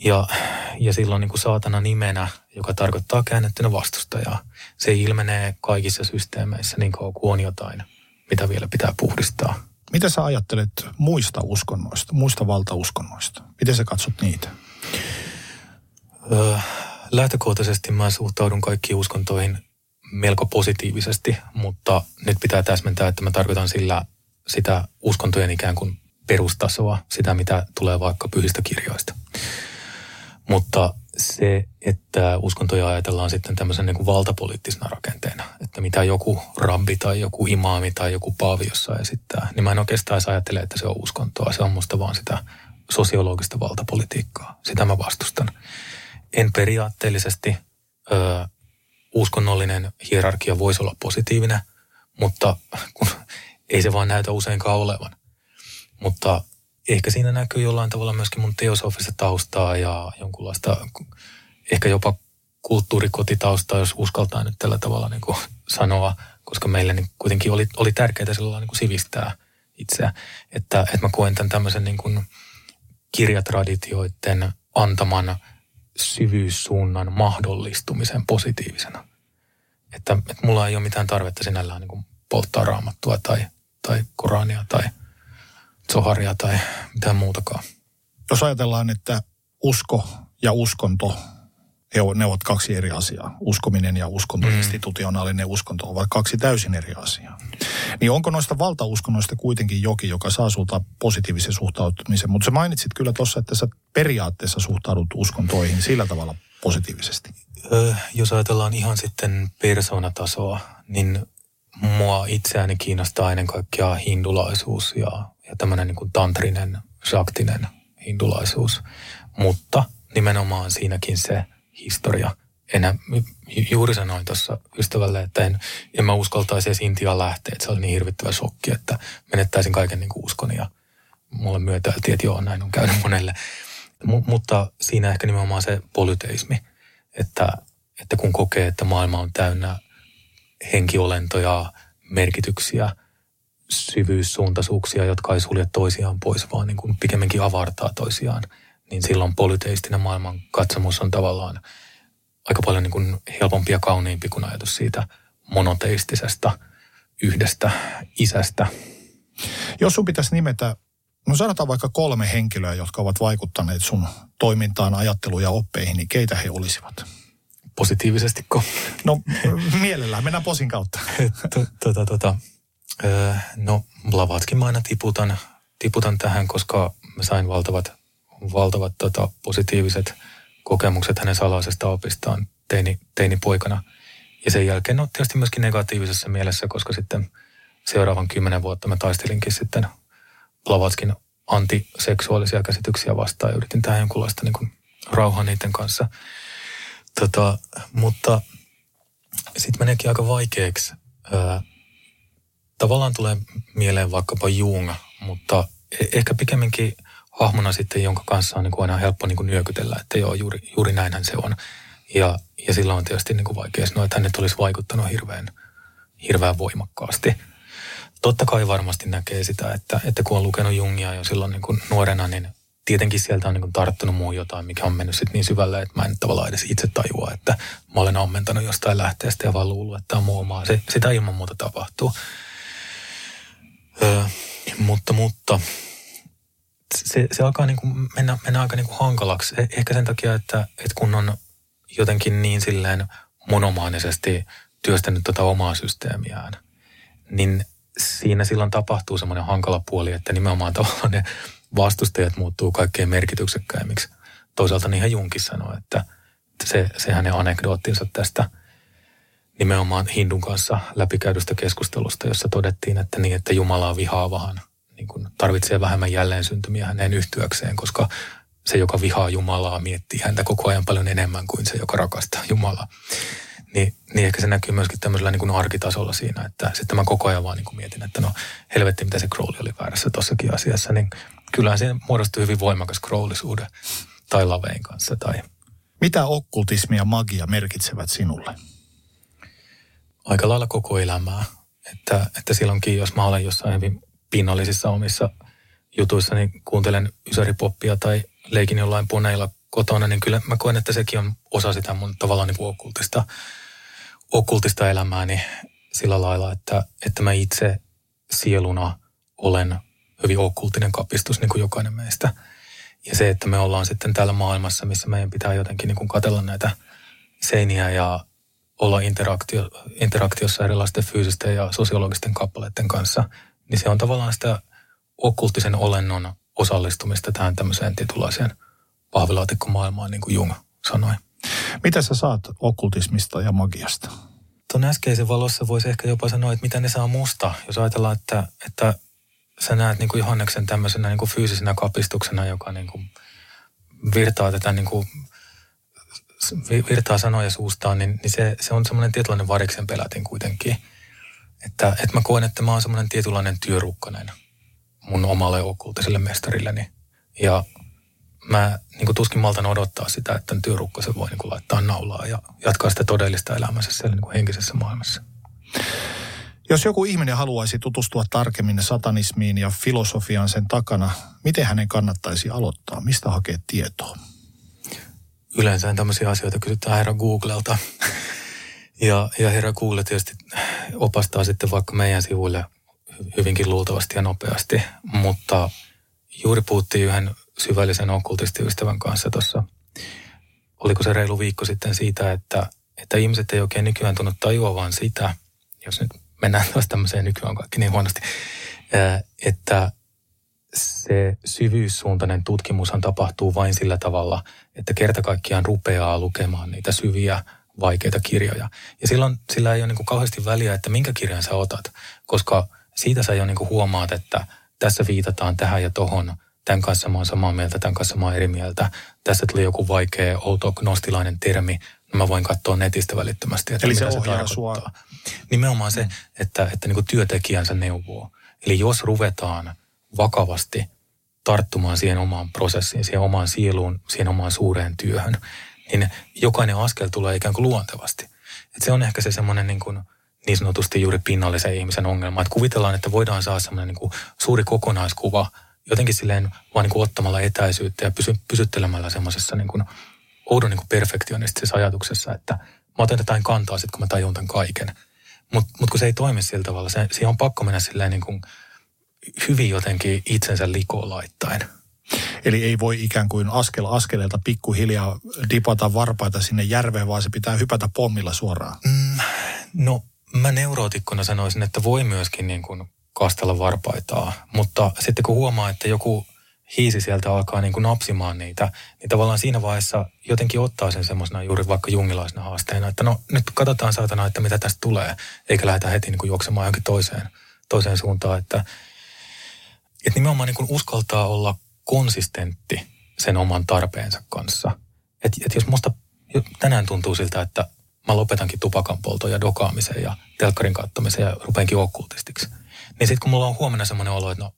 Ja, ja silloin niin kuin saatana nimenä, joka tarkoittaa käännettynä vastustajaa, se ilmenee kaikissa systeemeissä niin kuin on jotain, mitä vielä pitää puhdistaa. Mitä sä ajattelet muista uskonnoista, muista valtauskonnoista? Miten sä katsot niitä? Lähtökohtaisesti mä suhtaudun kaikkiin uskontoihin melko positiivisesti, mutta nyt pitää täsmentää, että mä tarkoitan sillä sitä uskontojen ikään kuin perustasoa, sitä mitä tulee vaikka pyhistä kirjoista. Mutta se, että uskontoja ajatellaan sitten tämmöisen niin kuin valtapoliittisena rakenteena, että mitä joku rabbi tai joku imaami tai joku paavi jossain esittää, niin mä en oikeastaan edes ajattele, että se on uskontoa. Se on musta vaan sitä sosiologista valtapolitiikkaa. Sitä mä vastustan. En periaatteellisesti ö, uskonnollinen hierarkia voisi olla positiivinen, mutta kun ei se vaan näytä useinkaan olevan. Mutta ehkä siinä näkyy jollain tavalla myöskin mun teosofista taustaa ja jonkunlaista ehkä jopa kulttuurikotitaustaa, jos uskaltaa nyt tällä tavalla niin kuin sanoa, koska meille niin kuitenkin oli, oli tärkeää sillä niin kuin sivistää itseä. Että, että mä koen tämän tämmöisen niin kuin kirjatraditioiden antaman syvyyssuunnan mahdollistumisen positiivisena. Että, että mulla ei ole mitään tarvetta sinällään niin kuin polttaa raamattua tai, tai Korania tai – Zoharia tai mitään muutakaan. Jos ajatellaan, että usko ja uskonto, ne ovat kaksi eri asiaa. Uskominen ja uskonto, mm. institutionaalinen uskonto ovat kaksi täysin eri asiaa. Niin onko noista valtauskonnoista kuitenkin jokin, joka saa sulta positiivisen suhtautumisen? Mutta sä mainitsit kyllä tuossa, että sä periaatteessa suhtaudut uskontoihin sillä tavalla positiivisesti. Öö, jos ajatellaan ihan sitten persoonatasoa, niin mua itseäni kiinnostaa ennen kaikkea hindulaisuus ja ja tämmöinen niin tantrinen, shaktinen hindulaisuus. Mutta nimenomaan siinäkin se historia. Enä, juuri sanoin tuossa ystävälle, että en, en mä uskaltaisi edes Intiaan lähteä, että se oli niin hirvittävä shokki, että menettäisin kaiken niin kuin uskon ja mulle myötäiltiin, että joo, näin on käynyt monelle. M- mutta siinä ehkä nimenomaan se polyteismi, että, että kun kokee, että maailma on täynnä henkiolentoja, merkityksiä, syvyyssuuntaisuuksia, jotka ei sulje toisiaan pois, vaan niin kuin pikemminkin avartaa toisiaan, niin silloin polyteistinen maailman katsomus on tavallaan aika paljon niin kuin helpompi ja kauniimpi kuin ajatus siitä monoteistisesta yhdestä isästä. Jos sun pitäisi nimetä, no sanotaan vaikka kolme henkilöä, jotka ovat vaikuttaneet sun toimintaan, ajatteluun ja oppeihin, niin keitä he olisivat? Positiivisestiko? No mielellään, mennään posin kautta. Tota, tota, no Blavatskin mä aina tiputan, tiputan tähän, koska mä sain valtavat, valtavat tota, positiiviset kokemukset hänen salaisesta opistaan teini, teinipoikana. Ja sen jälkeen no tietysti myöskin negatiivisessa mielessä, koska sitten seuraavan kymmenen vuotta mä taistelinkin sitten Blavatskin antiseksuaalisia käsityksiä vastaan ja yritin tähän jonkunlaista niin kuin, rauhaa niiden kanssa. Tota, mutta sitten meneekin aika vaikeaksi öö, tavallaan tulee mieleen vaikkapa Jung, mutta e- ehkä pikemminkin hahmona sitten, jonka kanssa on niin kuin aina helppo niin kuin nyökytellä, että joo, juuri, juuri näinhän se on. Ja, ja silloin on tietysti niin kuin vaikea sanoa, että hänet olisi vaikuttanut hirveän, hirveän voimakkaasti. Totta kai varmasti näkee sitä, että, että kun on lukenut Jungia jo silloin niin kuin nuorena, niin tietenkin sieltä on niin kuin tarttunut muu jotain, mikä on mennyt sitten niin syvälle, että mä en tavallaan edes itse tajua, että mä olen ammentanut jostain lähteestä ja vaan luullut, että tämä on muu omaa. Se, sitä ilman muuta tapahtuu. Öö, mutta, mutta se, se alkaa niin kuin mennä, mennä aika niin kuin hankalaksi. Eh, ehkä sen takia, että, että kun on jotenkin niin silleen monomaanisesti työstänyt tuota omaa systeemiään, niin siinä silloin tapahtuu semmoinen hankala puoli, että nimenomaan tavallaan ne vastustajat muuttuu kaikkein merkityksekkäimmiksi. Toisaalta niin ihan Junkin sanoi, että se, se hänen anekdoottinsa tästä – nimenomaan Hindun kanssa läpikäydystä keskustelusta, jossa todettiin, että niin, että Jumala on vihaavahan, niin kuin tarvitsee vähemmän jälleen syntymiä hänen yhtyäkseen, koska se, joka vihaa Jumalaa, miettii häntä koko ajan paljon enemmän kuin se, joka rakastaa Jumalaa. Niin, niin ehkä se näkyy myöskin tämmöisellä niin kuin arkitasolla siinä, että sitten mä koko ajan vaan niin kuin mietin, että no helvetti, mitä se Crowley oli väärässä tossakin asiassa, niin kyllähän se muodostui hyvin voimakas Crowley-suhde tai Lavein kanssa. Tai... Mitä okkultismi ja magia merkitsevät sinulle? aika lailla koko elämää. Että, että silloinkin, jos mä olen jossain hyvin pinnallisissa omissa jutuissa, niin kuuntelen ysäripoppia tai leikin jollain puneilla kotona, niin kyllä mä koen, että sekin on osa sitä mun tavallaan niin kuin okkultista, okkultista elämääni sillä lailla, että, että mä itse sieluna olen hyvin okkultinen kapistus, niin kuin jokainen meistä. Ja se, että me ollaan sitten täällä maailmassa, missä meidän pitää jotenkin niin kuin katella näitä seiniä ja olla interaktio, interaktiossa erilaisten fyysisten ja sosiologisten kappaleiden kanssa, niin se on tavallaan sitä okkultisen olennon osallistumista tähän tämmöiseen tietynlaiseen pahvilaatikkomaailmaan, niin kuin Jung sanoi. Mitä sä saat okkultismista ja magiasta? Tuon äskeisen valossa voisi ehkä jopa sanoa, että mitä ne saa musta. Jos ajatellaan, että, että sä näet niin kuin Johanneksen tämmöisenä niin kuin fyysisenä kapistuksena, joka niin kuin virtaa tätä niin kuin, virtaa sanoja suustaan, niin, niin se, se on semmoinen tietynlainen variksen pelätin kuitenkin. Että, että mä koen, että mä oon semmoinen tietynlainen työrukkanen mun omalle okkultiselle mestarilleni. Ja mä niin kuin tuskin maltan odottaa sitä, että tämän työrukkasen voi niin kuin laittaa naulaa ja jatkaa sitä todellista elämässä siellä niin kuin henkisessä maailmassa. Jos joku ihminen haluaisi tutustua tarkemmin satanismiin ja filosofiaan sen takana, miten hänen kannattaisi aloittaa? Mistä hakea tietoa? Yleensä tämmöisiä asioita kysytään herra Googlelta. Ja, ja herra Google tietysti opastaa sitten vaikka meidän sivuille hyvinkin luultavasti ja nopeasti. Mutta juuri puhuttiin yhden syvällisen okkultistiystävän kanssa tuossa, oliko se reilu viikko sitten siitä, että, että ihmiset ei oikein nykyään tunnu tajuavan sitä, jos nyt mennään taas tämmöiseen nykyään kaikki niin huonosti, että se syvyyssuuntainen tutkimushan tapahtuu vain sillä tavalla, että kerta kaikkiaan rupeaa lukemaan niitä syviä, vaikeita kirjoja. Ja silloin sillä ei ole niin kuin kauheasti väliä, että minkä kirjan sä otat, koska siitä sä jo niin kuin huomaat, että tässä viitataan tähän ja tohon, tämän kanssa mä oon samaa mieltä, tämän kanssa mä oon eri mieltä. Tässä tuli joku vaikea, outo, gnostilainen termi, no mä voin katsoa netistä välittömästi, että Eli mitä se, se tarkoittaa. sua. Nimenomaan se, että, että niin kuin työtekijänsä neuvoo. Eli jos ruvetaan vakavasti tarttumaan siihen omaan prosessiin, siihen omaan sieluun, siihen omaan suureen työhön, niin jokainen askel tulee ikään kuin luontevasti. Et se on ehkä se semmoinen niin, kuin, niin sanotusti juuri pinnallisen ihmisen ongelma, että kuvitellaan, että voidaan saada semmoinen niin suuri kokonaiskuva jotenkin silleen vaan niin kuin ottamalla etäisyyttä ja pysy, pysyttelemällä semmoisessa niin kuin oudon niin kuin perfektionistisessa ajatuksessa, että mä otan jotain kantaa sitten, kun mä tajun tämän kaiken. Mutta mut kun se ei toimi sillä tavalla, se, siihen on pakko mennä silleen niin kuin hyvin jotenkin itsensä likoon laittaen. Eli ei voi ikään kuin askel askeleelta pikkuhiljaa dipata varpaita sinne järveen, vaan se pitää hypätä pommilla suoraan. Mm, no mä neurootikkona sanoisin, että voi myöskin niin kuin kastella varpaitaa, mutta sitten kun huomaa, että joku hiisi sieltä alkaa niin kuin napsimaan niitä, niin tavallaan siinä vaiheessa jotenkin ottaa sen semmoisena juuri vaikka jungilaisena haasteena, että no nyt katsotaan saatana, että mitä tästä tulee, eikä lähdetä heti niin kuin juoksemaan johonkin toiseen, toiseen suuntaan, että, että nimenomaan niin kuin uskaltaa olla konsistentti sen oman tarpeensa kanssa. Että et jos musta tänään tuntuu siltä, että mä lopetankin tupakan polton ja dokaamisen ja telkkarin kattomisen ja rupeankin okkultistiksi, niin sitten kun mulla on huomenna semmoinen olo, että no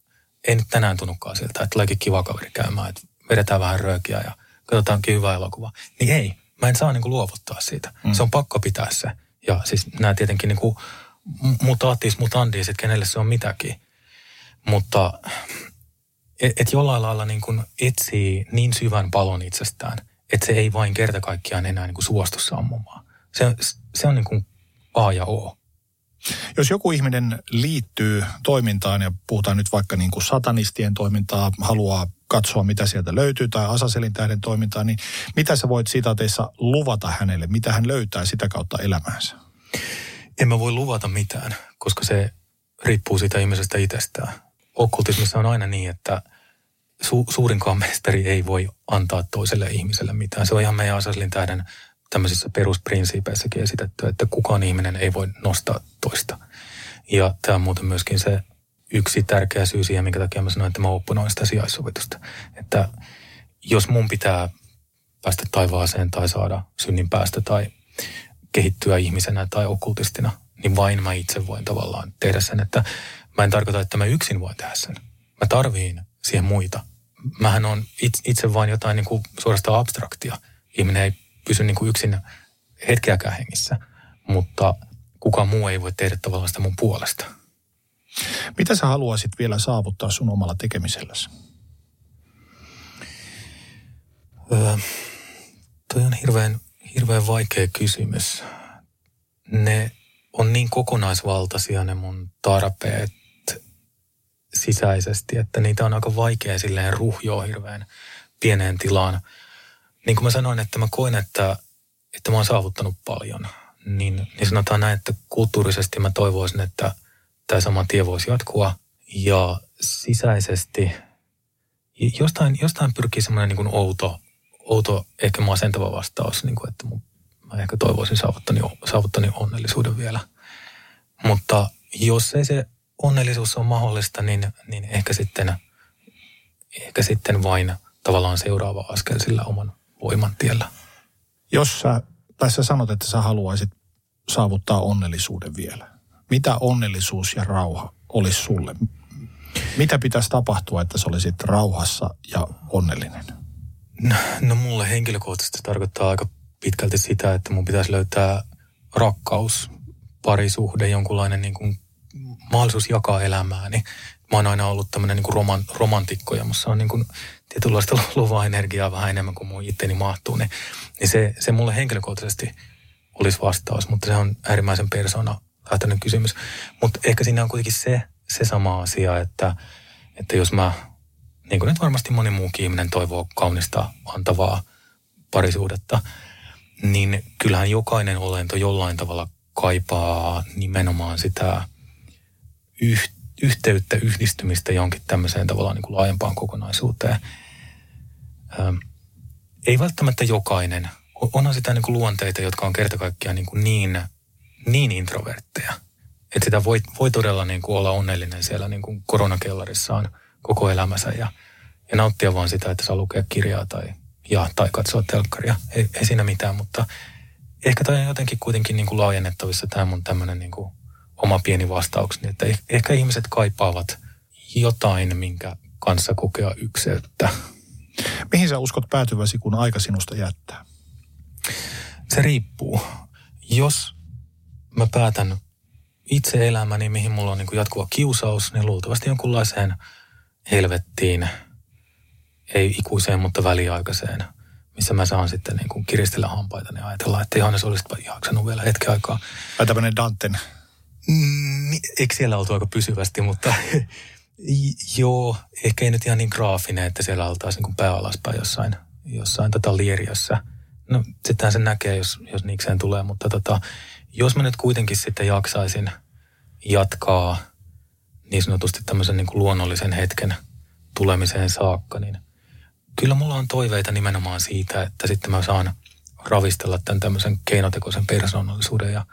ei nyt tänään tunnukaan siltä, että tuleekin kiva kaveri käymään, että vedetään vähän röökiä ja katsotaankin hyvä elokuva. Niin ei, mä en saa niin kuin luovuttaa siitä. Mm. Se on pakko pitää se. Ja siis nämä tietenkin niin kuin mutaattis mutandis, että kenelle se on mitäkin. Mutta et, et jollain lailla niin kuin etsii niin syvän palon itsestään, että se ei vain kerta kaikkiaan enää niin kuin suostu sammumaan. Se, se on niin kuin A ja O. Jos joku ihminen liittyy toimintaan ja puhutaan nyt vaikka niin kuin satanistien toimintaa, haluaa katsoa mitä sieltä löytyy tai Asaselin tähden toimintaa, niin mitä sä voit sitaateissa luvata hänelle? Mitä hän löytää sitä kautta elämäänsä? En mä voi luvata mitään, koska se riippuu siitä ihmisestä itsestään. Okkultismissa on aina niin, että su- suurinkaan mestari ei voi antaa toiselle ihmiselle mitään. Se on ihan meidän Asaselin tähden tämmöisissä perusprinsiipeissäkin esitetty, että kukaan ihminen ei voi nostaa toista. Ja tämä on muuten myöskin se yksi tärkeä syy siihen, minkä takia mä sanoin, että mä oppunoin sitä sijaissovitusta. Että jos mun pitää päästä taivaaseen tai saada synnin päästä tai kehittyä ihmisenä tai okkultistina, niin vain mä itse voin tavallaan tehdä sen. Että mä en tarkoita, että mä yksin voin tehdä sen. Mä tarviin siihen muita. Mähän on itse vain jotain niin kuin suorastaan abstraktia. Ihminen ei pysy niin kuin yksin hetkeäkään hengissä, mutta kukaan muu ei voi tehdä tavallaan sitä mun puolesta. Mitä sä haluaisit vielä saavuttaa sun omalla tekemiselläsi? Öö, toi on hirveän, hirveän vaikea kysymys. Ne on niin kokonaisvaltaisia ne mun tarpeet sisäisesti, että niitä on aika vaikea silleen ruhjoa hirveän pieneen tilaan – niin kuin mä sanoin, että mä koen, että, että mä oon saavuttanut paljon, niin, niin sanotaan näin, että kulttuurisesti mä toivoisin, että tämä sama tie voisi jatkua. Ja sisäisesti jostain, jostain pyrkii semmoinen niin outo, outo, ehkä masentava vastaus, niin kuin, että mun, mä ehkä toivoisin saavuttani, saavuttani onnellisuuden vielä. Mutta jos ei se onnellisuus ole mahdollista, niin, niin ehkä, sitten, ehkä sitten vain tavallaan seuraava askel sillä oman voiman tiellä. Jos sä, tai sä sanot, että sä haluaisit saavuttaa onnellisuuden vielä. Mitä onnellisuus ja rauha olisi sulle? Mitä pitäisi tapahtua, että sä olisit rauhassa ja onnellinen? No, no mulle henkilökohtaisesti tarkoittaa aika pitkälti sitä, että mun pitäisi löytää rakkaus, parisuhde, jonkunlainen niin kuin mahdollisuus jakaa elämääni. Mä oon aina ollut tämmöinen niin roman, romantikko ja musta on niin kuin tietynlaista luovaa energiaa vähän enemmän kuin mun itteni mahtuu. Niin, niin se, se mulle henkilökohtaisesti olisi vastaus, mutta se on äärimmäisen persona lähtenyt kysymys. Mutta ehkä siinä on kuitenkin se, se sama asia, että, että jos mä, niin kuin nyt varmasti moni muu ihminen toivoo kaunista antavaa parisuudetta, niin kyllähän jokainen olento jollain tavalla kaipaa nimenomaan sitä yh, yhteyttä, yhdistymistä jonkin tämmöiseen tavallaan niin kuin laajempaan kokonaisuuteen. Ähm, ei välttämättä jokainen. Onhan sitä niin kuin luonteita, jotka on kerta kaikkiaan niin, niin, niin introvertteja. Että sitä voi, voi todella niin kuin olla onnellinen siellä niin kuin koronakellarissaan koko elämänsä ja, ja nauttia vaan sitä, että saa lukea kirjaa tai, ja, tai katsoa telkkaria. Ei, ei siinä mitään, mutta ehkä tämä on jotenkin kuitenkin niin kuin laajennettavissa tämä mun tämmöinen niin kuin oma pieni vastaukseni, että eh, ehkä ihmiset kaipaavat jotain, minkä kanssa kokea ykseyttä. Mihin sä uskot päätyväsi, kun aika sinusta jättää? Se riippuu. Jos mä päätän itse elämäni, mihin mulla on niin kuin jatkuva kiusaus, niin luultavasti jonkunlaiseen helvettiin, ei ikuiseen, mutta väliaikaiseen, missä mä saan sitten niin kuin kiristellä hampaita ja ajatella, että Johannes olisit jaksanut vielä hetken aikaa. Vai tämmöinen Danten? Mm, eikö siellä oltu aika pysyvästi, mutta joo, ehkä ei nyt ihan niin graafinen, että siellä oltaisiin niin pää alaspäin jossain, jossain tota lieriössä. No sittenhän se näkee, jos, jos niikseen tulee, mutta tota, jos mä nyt kuitenkin sitten jaksaisin jatkaa niin sanotusti tämmöisen niin kuin luonnollisen hetken tulemiseen saakka, niin kyllä mulla on toiveita nimenomaan siitä, että sitten mä saan ravistella tämän tämmöisen keinotekoisen persoonallisuuden ja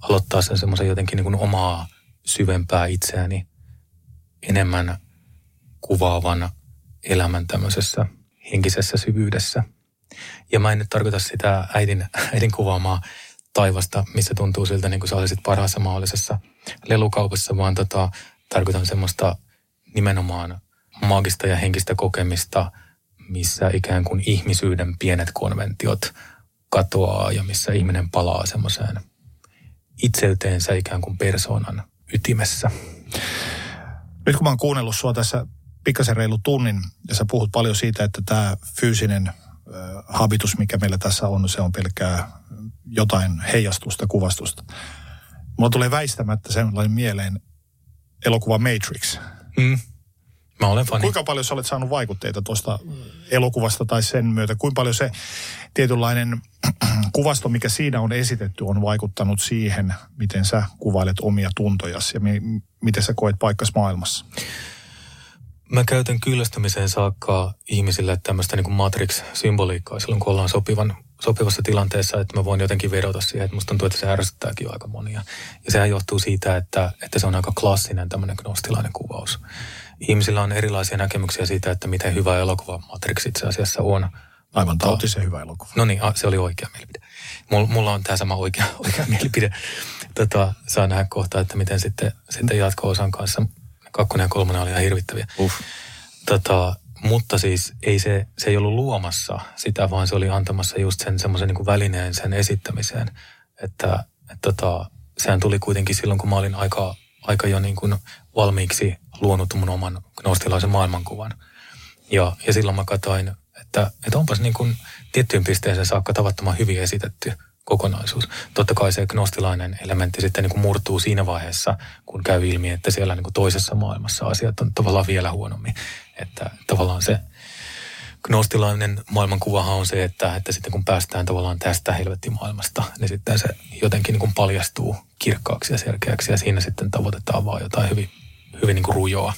aloittaa sen semmoisen jotenkin niin kuin omaa syvempää itseäni enemmän kuvaavan elämän tämmöisessä henkisessä syvyydessä. Ja mä en nyt tarkoita sitä äidin, äidin kuvaamaa taivasta, missä tuntuu siltä niin kuin sä olisit parhaassa mahdollisessa lelukaupassa, vaan tota, tarkoitan semmoista nimenomaan maagista ja henkistä kokemista, missä ikään kuin ihmisyyden pienet konventiot katoaa ja missä ihminen palaa semmoiseen itseyteensä ikään kuin persoonan ytimessä. Nyt kun mä oon kuunnellut sua tässä pikkasen reilu tunnin ja sä puhut paljon siitä, että tämä fyysinen habitus, mikä meillä tässä on, se on pelkkää jotain heijastusta, kuvastusta. Mulla tulee väistämättä sellainen mieleen elokuva Matrix. Mm. Mä olen fani. Kuinka paljon sä olet saanut vaikutteita tuosta elokuvasta tai sen myötä? Kuinka paljon se tietynlainen kuvasto, mikä siinä on esitetty, on vaikuttanut siihen, miten sä kuvailet omia tuntojasi ja mi- miten sä koet paikkas maailmassa? Mä käytän kyllästymiseen saakka ihmisille tämmöistä niin Matrix-symboliikkaa silloin, kun ollaan sopivan, sopivassa tilanteessa, että mä voin jotenkin vedota siihen, että musta tuntuu, että se ärsyttääkin jo aika monia. Ja sehän johtuu siitä, että, että se on aika klassinen tämmöinen gnostilainen kuvaus. Ihmisillä on erilaisia näkemyksiä siitä, että miten hyvä elokuva Matrix itse asiassa on. Aivan tautisen hyvä elokuva. No niin, se oli oikea mielipide. Mulla on tämä sama oikea, oikea mielipide. Tota, saa nähdä kohta, että miten sitten, sitten jatko-osan kanssa kakkonen ja kolmonen oli ihan hirvittäviä. Uff. Tota, mutta siis ei se, se ei ollut luomassa sitä, vaan se oli antamassa just sen semmoisen niin välineen sen esittämiseen. Että et tota, sehän tuli kuitenkin silloin, kun mä olin aika, aika jo niin kuin valmiiksi luonut mun oman gnostilaisen maailmankuvan. Ja, ja silloin mä katsoin, että, että onpas niin kuin tiettyyn pisteeseen saakka tavattoman hyvin esitetty kokonaisuus. Totta kai se gnostilainen elementti sitten niin kuin murtuu siinä vaiheessa, kun käy ilmi, että siellä niin kuin toisessa maailmassa asiat on tavallaan vielä huonommin. Että tavallaan se gnostilainen maailmankuvahan on se, että, että sitten kun päästään tavallaan tästä helvettimaailmasta, niin sitten se jotenkin niin kuin paljastuu kirkkaaksi ja selkeäksi ja siinä sitten tavoitetaan vaan jotain hyvin, hyvin niin kuin rujoa.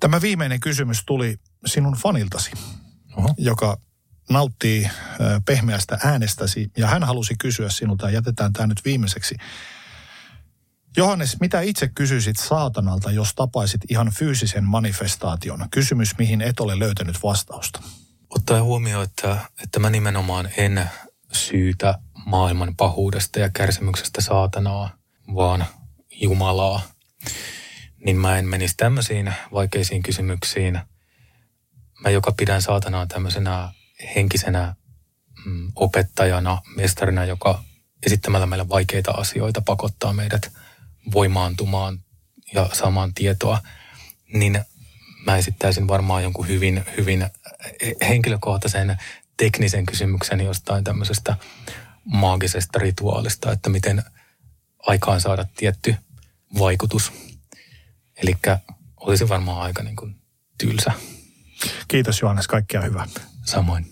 Tämä viimeinen kysymys tuli sinun faniltasi, Oho. joka nauttii pehmeästä äänestäsi ja hän halusi kysyä sinulta, ja jätetään tämä nyt viimeiseksi. Johannes, mitä itse kysyisit saatanalta, jos tapaisit ihan fyysisen manifestaation? Kysymys, mihin et ole löytänyt vastausta. Ottaa huomioon, että, että mä nimenomaan en syytä maailman pahuudesta ja kärsimyksestä saatanaa, vaan Jumalaa. Niin mä en menisi tämmöisiin vaikeisiin kysymyksiin. Mä joka pidän saatanaa tämmöisenä henkisenä mm, opettajana, mestarina, joka esittämällä meille vaikeita asioita pakottaa meidät voimaantumaan ja saamaan tietoa, niin mä esittäisin varmaan jonkun hyvin, hyvin henkilökohtaisen teknisen kysymyksen jostain tämmöisestä maagisesta rituaalista, että miten aikaan saada tietty vaikutus. Eli olisi varmaan aika niin kuin tylsä. Kiitos Johannes, kaikkea hyvää. Samoin.